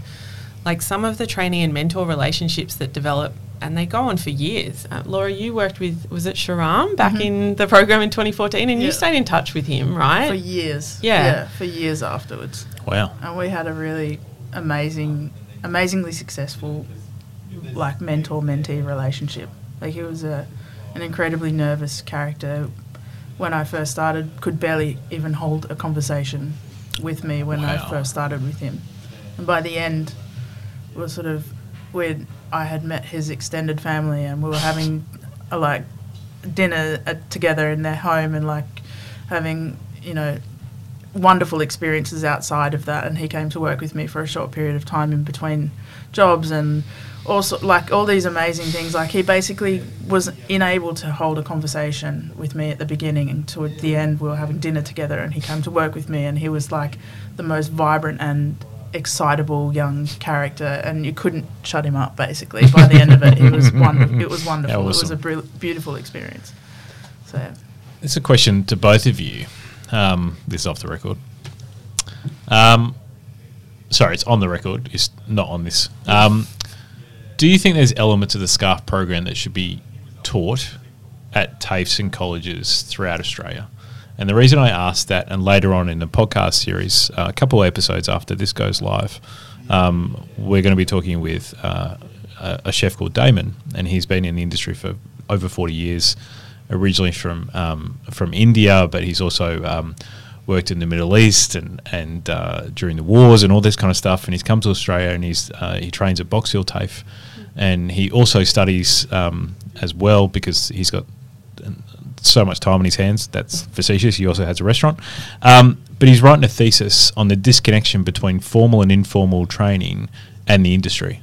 Like some of the trainee and mentor relationships that develop and they go on for years. Uh, Laura, you worked with was it Sharam back Mm-hmm. in the program in 2014, and you stayed in touch with him, right? for years. Yeah. for years afterwards. Wow. and we had a really amazing, amazingly successful, like mentor mentee relationship. Like he was a, an incredibly nervous character. When I first started, could barely even hold a conversation with me when Wow. I first started with him, and by the end, was sort of when I had met his extended family and we were having a like dinner at, together in their home and like having you know wonderful experiences outside of that. And he came to work with me for a short period of time in between jobs and also like all these amazing things. Like he basically was unable to hold a conversation with me at the beginning and toward the end we were having dinner together and he came to work with me and he was like the most vibrant and excitable young character and you couldn't shut him up basically by the end of it he was wonderful it was wonderful it was a br- beautiful experience so. It's a question to both of you. Um, this is off the record. Um, sorry, it's on the record. It's not on this. Um, do you think there's elements of the SCARF program that should be taught at TAFEs and colleges throughout Australia? And the reason I asked that, and later on in the podcast series, uh, a couple of episodes after this goes live, um, we're going to be talking with uh, a, chef called Damon, and he's been in the industry for over 40 years, originally from um, from India, but he's also um, worked in the Middle East and and uh, during the wars and all this kind of stuff. And he's come to Australia and he's uh, he trains at Box Hill TAFE, and he also studies um, as well because he's got so much time on his hands. That's facetious. He also has a restaurant. Um, but he's writing a thesis on the disconnection between formal and informal training and the industry.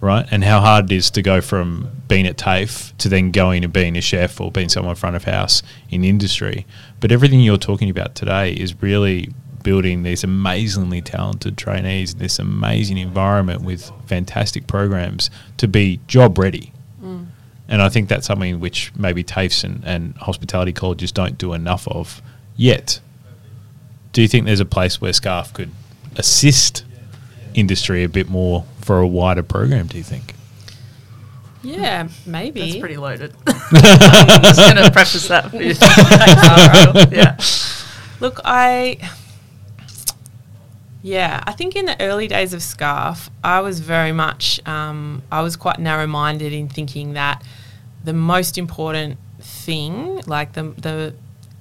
Right? And how hard it is to go from being at TAFE to then going and being a chef or being someone front of house in industry. But everything you're talking about today is really building these amazingly talented trainees, in this amazing environment with fantastic programs to be job ready. And I think that's something which maybe TAFEs and, and hospitality colleges don't do enough of yet. Do you think there's a place where SCARF could assist industry a bit more for a wider program, do you think? yeah, maybe. That's pretty loaded. I'm just going to preface that for you. yeah. Look, I. Yeah, I think in the early days of Scarf, I was very much, um, I was quite narrow minded in thinking that the most important thing, like the, the,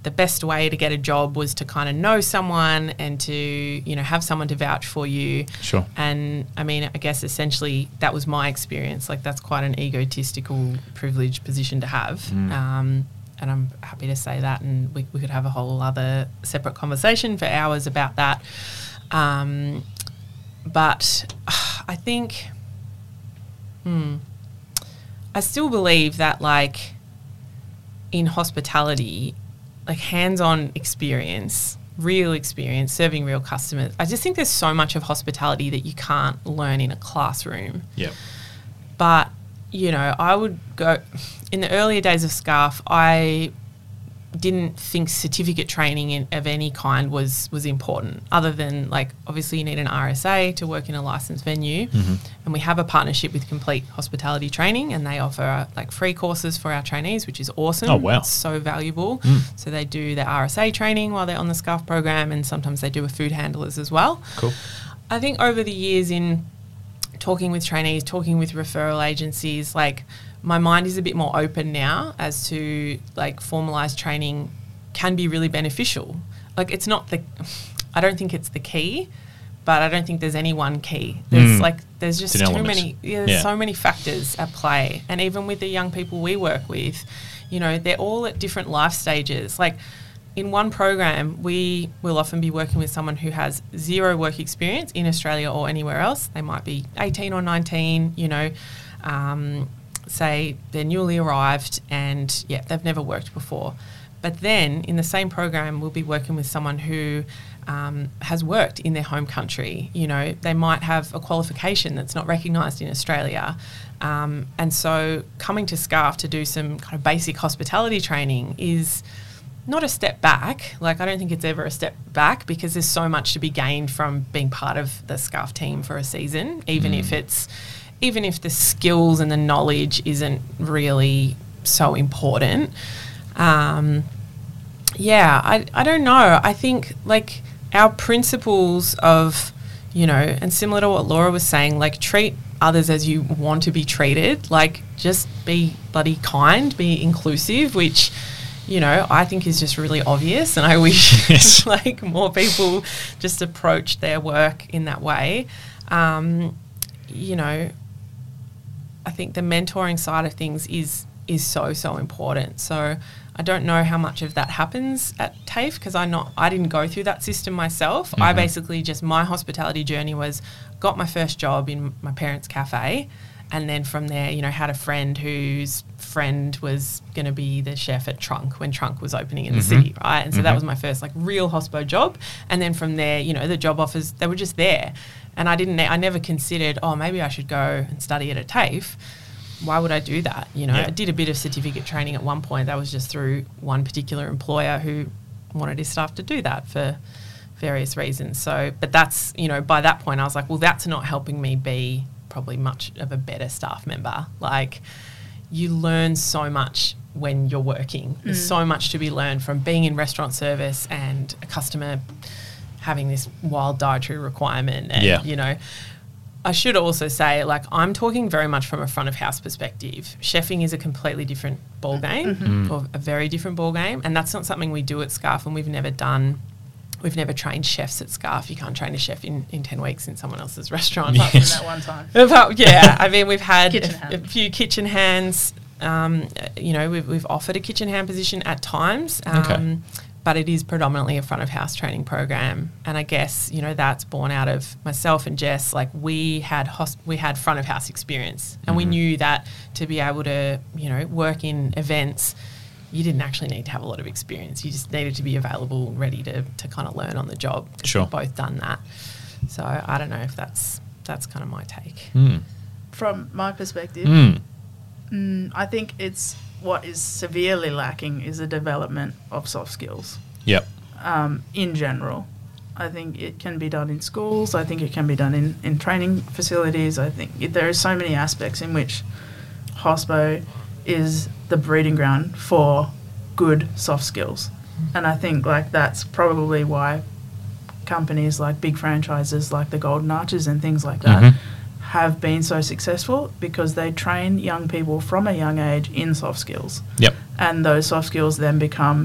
the best way to get a job was to kind of know someone and to, you know, have someone to vouch for you. Sure. And I mean, I guess essentially that was my experience. Like, that's quite an egotistical, privileged position to have. Um, and I'm happy to say that. And we, we could have a whole other separate conversation for hours about that. Um, but I think, hmm, I still believe that, like, in hospitality, like hands on experience, real experience, serving real customers. I just think there's so much of hospitality that you can't learn in a classroom. Yeah. But, you know, I would go in the earlier days of Scarf, I didn't think certificate training in, of any kind was was important other than like obviously you need an RSA to work in a licensed venue. And we have a partnership with Complete Hospitality Training and they offer uh, like free courses for our trainees which is awesome. Oh, wow. it's so valuable. So they do their RSA training while they're on the SCARF program and sometimes they do a food handlers as well. Cool. I think over the years in talking with trainees, talking with referral agencies, like my mind is a bit more open now as to like formalized training can be really beneficial. Like it's not the I don't think it's the key, but I don't think there's any one key. There's Mm. like there's just too many yeah, there's Yeah. so many factors at play. And even with the young people we work with, you know, they're all at different life stages. Like in one program, we will often be working with someone who has zero work experience in Australia or anywhere else. They might be 18 or 19, you know, um, say they're newly arrived and yeah, they've never worked before. But then in the same program, we'll be working with someone who um, has worked in their home country. You know, they might have a qualification that's not recognised in Australia. Um, and so coming to SCARF to do some kind of basic hospitality training is not a step back. Like I don't think it's ever a step back because there's so much to be gained from being part of the scarf team for a season, even if it's even if the skills and the knowledge isn't really so important. Um, yeah, I, I don't know. I think like our principles of, you know, and similar to what Laura was saying, like treat others as you want to be treated. Like just be bloody kind, be inclusive, which, you know, I think is just really obvious. And I wish Yes. like more people just approach their work in that way. Um, you know, I think the mentoring side of things is is so so important. So I don't know how much of that happens at TAFE because I not I didn't go through that system myself. I mm-hmm. basically just my hospitality journey was got my first job in my parents' cafe, and then from there, you know, had a friend whose friend was going to be the chef at Trunk when Trunk was opening in the mm-hmm. city, right? And so that mm-hmm. was my first like real hospo job. And then from there, you know, the job offers they were just there, and I didn't I never considered oh maybe I should go and study at a TAFE why would I do that? You know, Yeah. I did a bit of certificate training at one point. That was just through one particular employer who wanted his staff to do that for various reasons. So, but that's, you know, by that point, I was like, well, that's not helping me be probably much of a better staff member. Like, you learn so much when you're working. There's mm. so much to be learned from being in restaurant service and a customer having this wild dietary requirement and Yeah. you know I should also say, like, I'm talking very much from a front of house perspective. Chefing is a completely different ball game, or a very different ball game, and that's not something we do at Scarf, and we've never done. We've never trained chefs at Scarf. You can't train a chef in, in ten weeks in someone else's restaurant. Apart from that one time. About, yeah, I mean, we've had a, a few kitchen hands. Um, you know, we've, we've offered a kitchen hand position at times, um, Okay. But it is predominantly a front of house training program. And I guess you know that's born out of myself and Jess. Like we had hosp- we had front of house experience, and we knew that to be able to you know work in events. You didn't actually need to have a lot of experience. You just needed to be available, and ready to, to kind of learn on the job. Sure. We've both done that. So I don't know if that's that's kind of my take. Mm. From my perspective, Mm. mm, I think it's what is severely lacking is a development of soft skills Yep. um, in general. I think it can be done in schools. I think it can be done in, in training facilities. I think it, there are so many aspects in which hospo is the breeding ground for good soft skills. And I think like that's probably why companies like big franchises like the Golden Arches and things like that Mhm. Have been so successful because they train young people from a young age in soft skills Yep. and those soft skills then become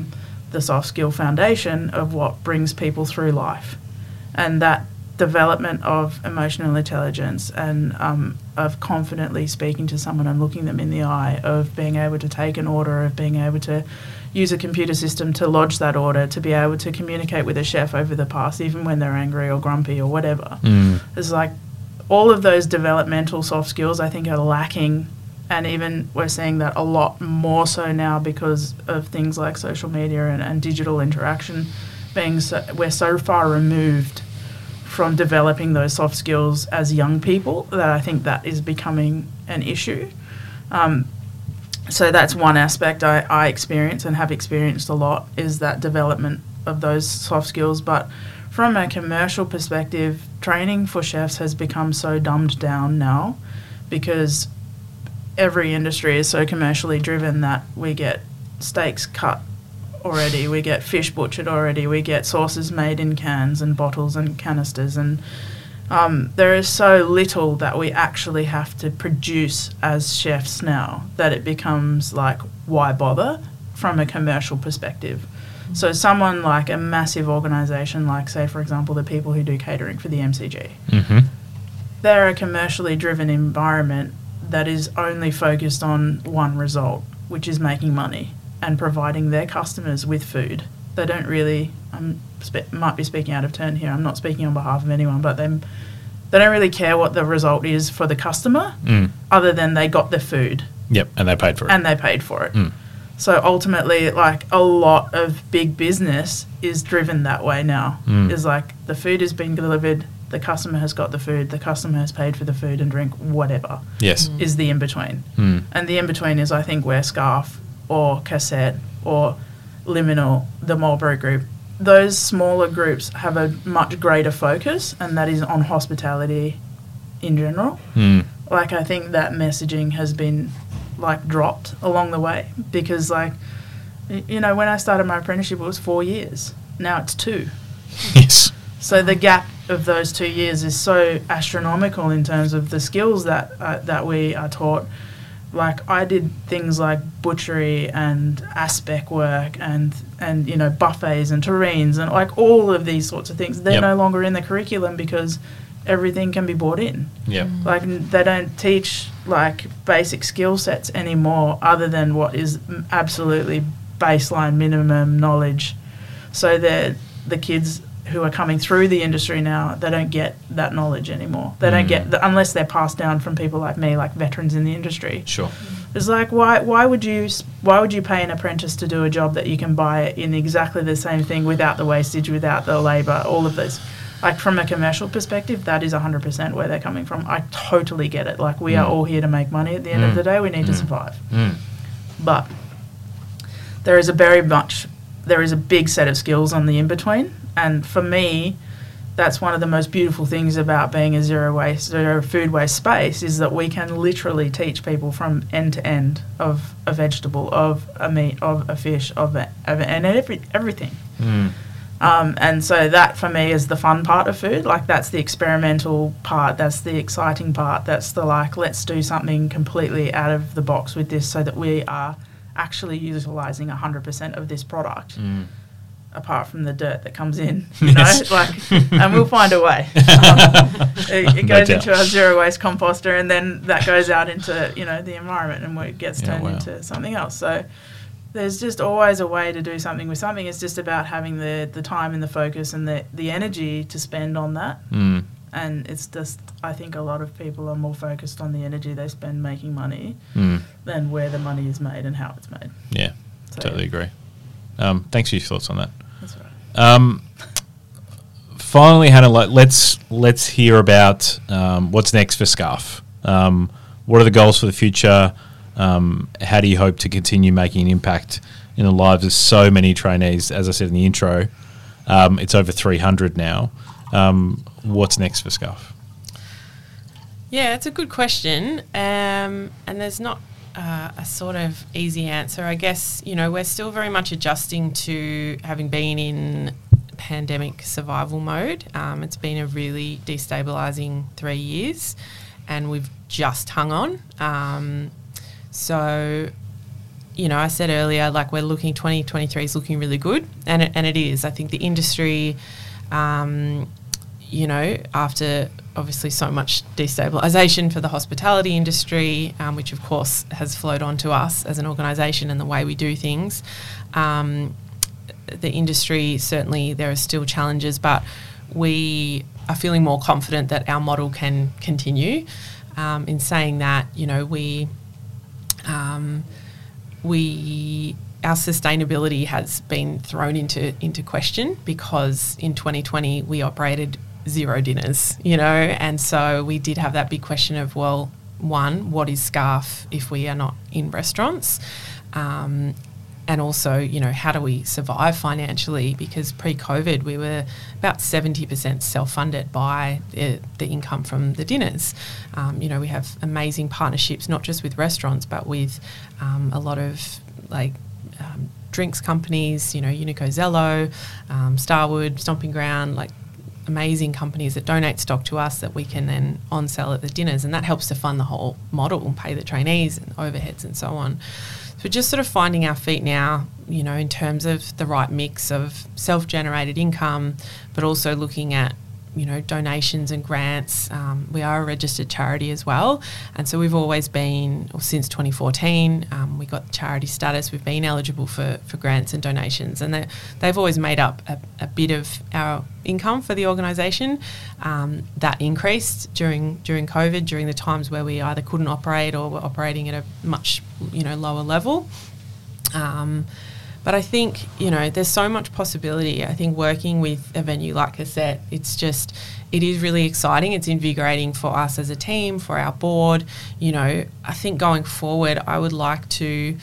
the soft skill foundation of what brings people through life and that development of emotional intelligence and um, of confidently speaking to someone and looking them in the eye of being able to take an order of being able to use a computer system to lodge that order to be able to communicate with a chef over the past even when they're angry or grumpy or whatever Mm. it's like all of those developmental soft skills I think are lacking and even we're seeing that a lot more so now because of things like social media and, and digital interaction being so we're so far removed from developing those soft skills as young people that I think that is becoming an issue. Um, so that's one aspect I, I experience and have experienced a lot is that development of those soft skills. But from a commercial perspective, training for chefs has become so dumbed down now because every industry is so commercially driven that we get steaks cut already, we get fish butchered already, we get sauces made in cans and bottles and canisters, and um, there is so little that we actually have to produce as chefs now that it becomes like, why bother from a commercial perspective? So, someone like a massive organization, like, say, for example, the people who do catering for the MCG, Mm-hmm. they're a commercially driven environment that is only focused on one result, which is making money and providing their customers with food. They don't really, I spe- might be speaking out of turn here, I'm not speaking on behalf of anyone, but they, they don't really care what the result is for the customer Mm. other than they got the food Yep. And they paid for it. and they paid for it. Mm. So ultimately, like a lot of big business is driven that way now. Mm. Is like the food has been delivered, the customer has got the food, the customer has paid for the food and drink, whatever yes. is the in between. Mm. And the in between is, I think, where Scarf or Cassette or Liminal, the Mulberry Group, those smaller groups have a much greater focus, and that is on hospitality in general. Mm. Like I think that messaging has been like dropped along the way because like you know when I started my apprenticeship it was four years. Now it's two. Yes. So the gap of those two years is so astronomical in terms of the skills that uh, that we are taught. Like I did things like butchery and aspic work and and you know buffets and terrines and like all of these sorts of things. They're Yep. no longer in the curriculum because everything can be bought in. Yeah. Mm. Like they don't teach like basic skill sets anymore, other than what is absolutely baseline minimum knowledge. So that the kids who are coming through the industry now, they don't get that knowledge anymore. They don't get mm. the, unless they're passed down from people like me, like veterans in the industry. Sure. It's like why why would you why would you pay an apprentice to do a job that you can buy in exactly the same thing without the wastage, without the labour, all of those. Like from a commercial perspective, that is 100% where they're coming from. I totally get it. Like we are Mm. all here to make money at the end Mm. of the day. We need to Mm. survive. Mm. But there is a very much there is a big set of skills on the in between, and for me, that's one of the most beautiful things about being a zero waste, zero food waste space is that we can literally teach people from end to end of a vegetable, of a meat, of a fish, of, a, of every, everything. Mm. Um, and so that for me is the fun part of food. Like that's the experimental part. That's the exciting part. That's the like, let's do something completely out of the box with this so that we are actually utilizing 100% of this product Mm. apart from the dirt that comes in, you Yes. know, like, and we'll find a way. Um, it, it goes doubt. into our zero waste composter, and then that goes out into you know the environment, and it gets Yeah, turned wow. into something else. So there's just always a way to do something with something. It's just about having the the time and the focus and the the energy to spend on that. Mm. And it's just, I think a lot of people are more focused on the energy they spend making money Mm. than where the money is made and how it's made. Yeah. So, Totally agree. Um, thanks for your thoughts on that. That's right. Um, finally, Hannah, let's let's hear about um, what's next for Scarf. Um, what are the goals for the future? Um, how do you hope to continue making an impact in the lives of so many trainees? As I said in the intro, um, it's over 300 now. Um, what's next for Scarf? Yeah, it's a good question. Um, and there's not uh, a sort of easy answer. I guess, you know, we're still very much adjusting to having been in pandemic survival mode. Um, it's been a really destabilizing three years, and we've just hung on. Um, so, you know, I said earlier, like we're looking, 2023 is looking really good, and it, and it is. I think the industry, um, you know, after obviously so much destabilisation for the hospitality industry, um, which of course has flowed on to us as an organisation and the way we do things. Um, the industry certainly there are still challenges, but we are feeling more confident that our model can continue. Um, in saying that, you know, we um, we our sustainability has been thrown into into question because in 2020 we operated zero dinners, you know, and so we did have that big question of well, one, what is scarf if we are not in restaurants? Um, and also, you know, how do we survive financially? Because pre-COVID, we were about 70% self-funded by the, the income from the dinners. Um, you know, we have amazing partnerships, not just with restaurants, but with um, a lot of like um, drinks companies. You know, Unico Zelo, um, Starward, Stomping Ground, like amazing companies that donate stock to us that we can then on sell at the dinners, and that helps to fund the whole model and pay the trainees and overheads and so on. So just sort of finding our feet now, you know, in terms of the right mix of self-generated income, but also looking at you know donations and grants. Um, we are a registered charity as well, and so we've always been, or since 2014, um, we got charity status. We've been eligible for, for grants and donations, and they, they've always made up a, a bit of our income for the organisation. Um, that increased during during COVID, during the times where we either couldn't operate or were operating at a much you know lower level. Um, but I think, you know, there's so much possibility. I think working with a venue like Cassette, it's just, it is really exciting. It's invigorating for us as a team, for our board. You know, I think going forward, I would like to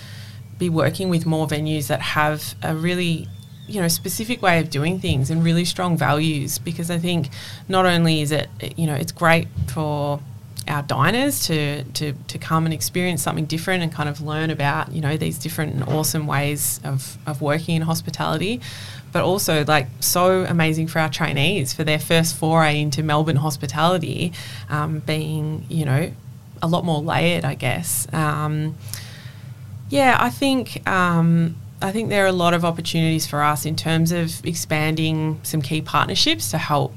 be working with more venues that have a really you know specific way of doing things and really strong values because I think not only is it you know it's great for our diners to, to, to come and experience something different and kind of learn about you know these different and awesome ways of, of working in hospitality. But also like so amazing for our trainees for their first foray into Melbourne hospitality um, being you know a lot more layered I guess. Um, yeah I think um, I think there are a lot of opportunities for us in terms of expanding some key partnerships to help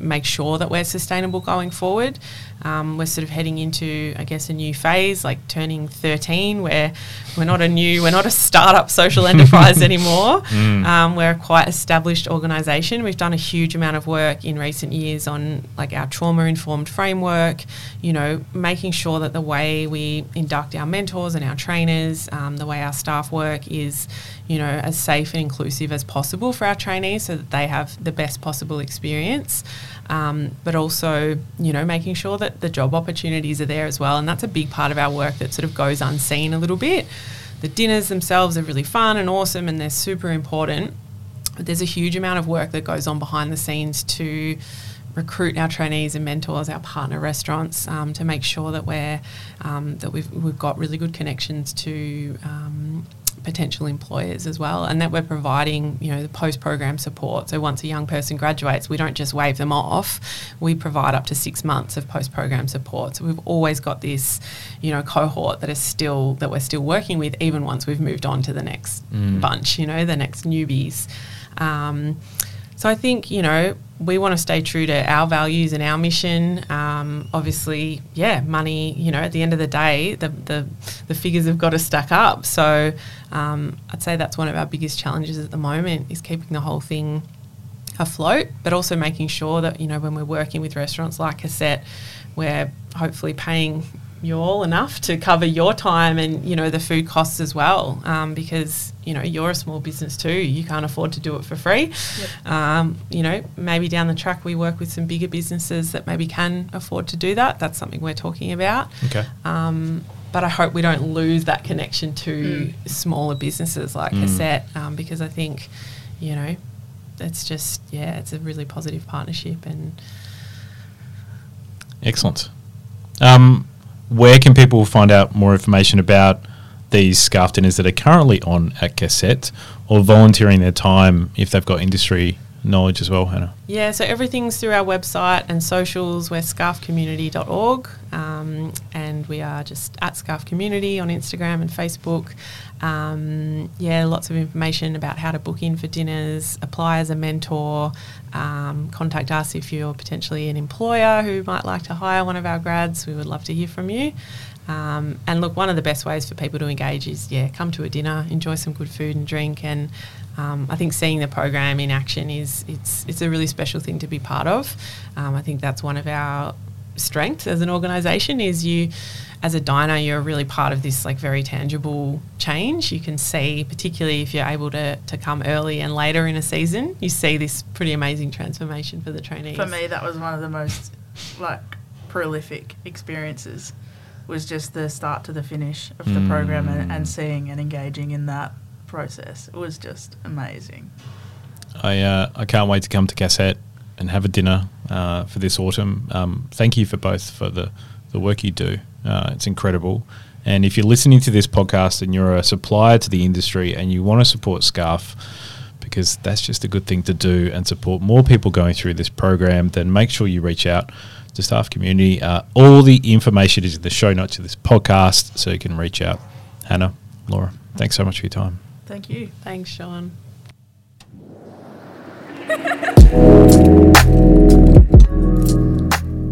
make sure that we're sustainable going forward. Um, we're sort of heading into, I guess, a new phase, like turning 13, where we're not a new, we're not a startup social enterprise anymore. Mm. Um, we're a quite established organisation. We've done a huge amount of work in recent years on like our trauma-informed framework. You know, making sure that the way we induct our mentors and our trainers, um, the way our staff work is, you know, as safe and inclusive as possible for our trainees, so that they have the best possible experience um, but also, you know, making sure that the job opportunities are there as well. And that's a big part of our work that sort of goes unseen a little bit. The dinners themselves are really fun and awesome and they're super important. But there's a huge amount of work that goes on behind the scenes to recruit our trainees and mentors, our partner restaurants, um, to make sure that we're um, that we've we've got really good connections to um, potential employers as well, and that we're providing, you know, the post-program support. So once a young person graduates, we don't just wave them off. We provide up to six months of post-program support. So we've always got this, you know, cohort that is still that we're still working with, even once we've moved on to the next mm. bunch, you know, the next newbies. Um, so I think, you know, we want to stay true to our values and our mission. Um, obviously, yeah, money, you know, at the end of the day, the, the, the figures have got to stack up. So um, I'd say that's one of our biggest challenges at the moment is keeping the whole thing afloat, but also making sure that, you know, when we're working with restaurants like Cassette, we're hopefully paying you all enough to cover your time and you know the food costs as well. Um, because you know you're a small business too. You can't afford to do it for free. Yep. um, you know maybe down the track we work with some bigger businesses that maybe can afford to do that. That's something we're talking about. Okay. Um, but I hope we don't lose that connection to mm. smaller businesses like mm. Cassette um, because I think you know it's just yeah it's a really positive partnership and excellent um, where can people find out more information about these scarf dinners that are currently on at Cassette or volunteering their time if they've got industry knowledge as well, Hannah? Yeah, so everything's through our website and socials. We're scarfcommunity.org um, and we are just at Scarf Community on Instagram and Facebook. Um, yeah, lots of information about how to book in for dinners, apply as a mentor, um, contact us if you're potentially an employer who might like to hire one of our grads. We would love to hear from you. Um, and look, one of the best ways for people to engage is yeah, come to a dinner, enjoy some good food and drink, and um, I think seeing the program in action is it's it's a really special thing to be part of. Um, I think that's one of our strengths as an organisation is you as a diner you're really part of this like very tangible change you can see particularly if you're able to, to come early and later in a season you see this pretty amazing transformation for the trainees for me that was one of the most like prolific experiences was just the start to the finish of the mm. program and, and seeing and engaging in that process it was just amazing I uh, I can't wait to come to Cassette and have a dinner uh, for this autumn. Um, thank you for both for the, the work you do. Uh, it's incredible. And if you're listening to this podcast and you're a supplier to the industry and you want to support Scarf, because that's just a good thing to do and support more people going through this program, then make sure you reach out to Scarf Community. Uh, all the information is in the show notes of this podcast, so you can reach out. Hannah, Laura, thanks so much for your time. Thank you. Thanks, Sean.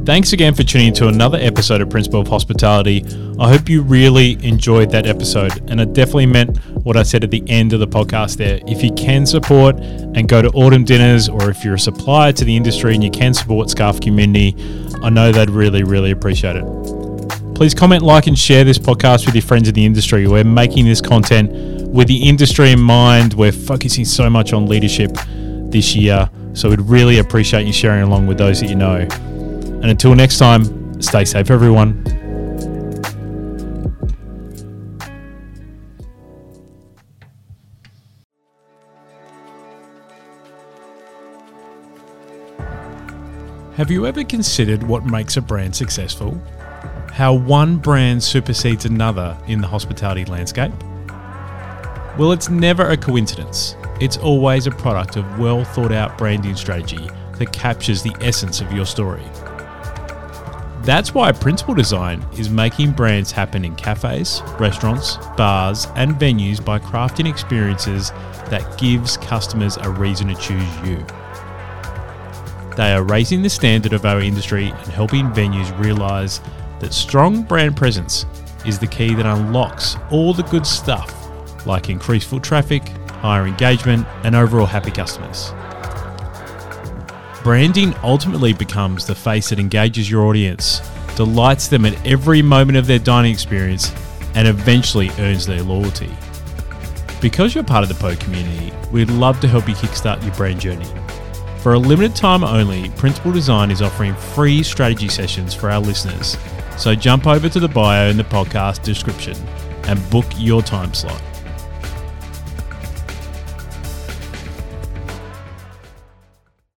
Thanks again for tuning to another episode of Principle of Hospitality. I hope you really enjoyed that episode, and it definitely meant what I said at the end of the podcast there. If you can support and go to autumn dinners, or if you're a supplier to the industry and you can support Scarf Community, I know they'd really, really appreciate it. Please comment, like, and share this podcast with your friends in the industry. We're making this content with the industry in mind, we're focusing so much on leadership this year. So we'd really appreciate you sharing along with those that you know. And until next time, stay safe, everyone. Have you ever considered what makes a brand successful? How one brand supersedes another in the hospitality landscape? Well, it's never a coincidence. It's always a product of well thought out branding strategy that captures the essence of your story. That's why Principal Design is making brands happen in cafes, restaurants, bars, and venues by crafting experiences that gives customers a reason to choose you. They are raising the standard of our industry and helping venues realize that strong brand presence is the key that unlocks all the good stuff like increased foot traffic, higher engagement, and overall happy customers. Branding ultimately becomes the face that engages your audience, delights them at every moment of their dining experience, and eventually earns their loyalty. Because you're part of the PO community, we'd love to help you kickstart your brand journey. For a limited time only, Principal Design is offering free strategy sessions for our listeners. So jump over to the bio in the podcast description and book your time slot.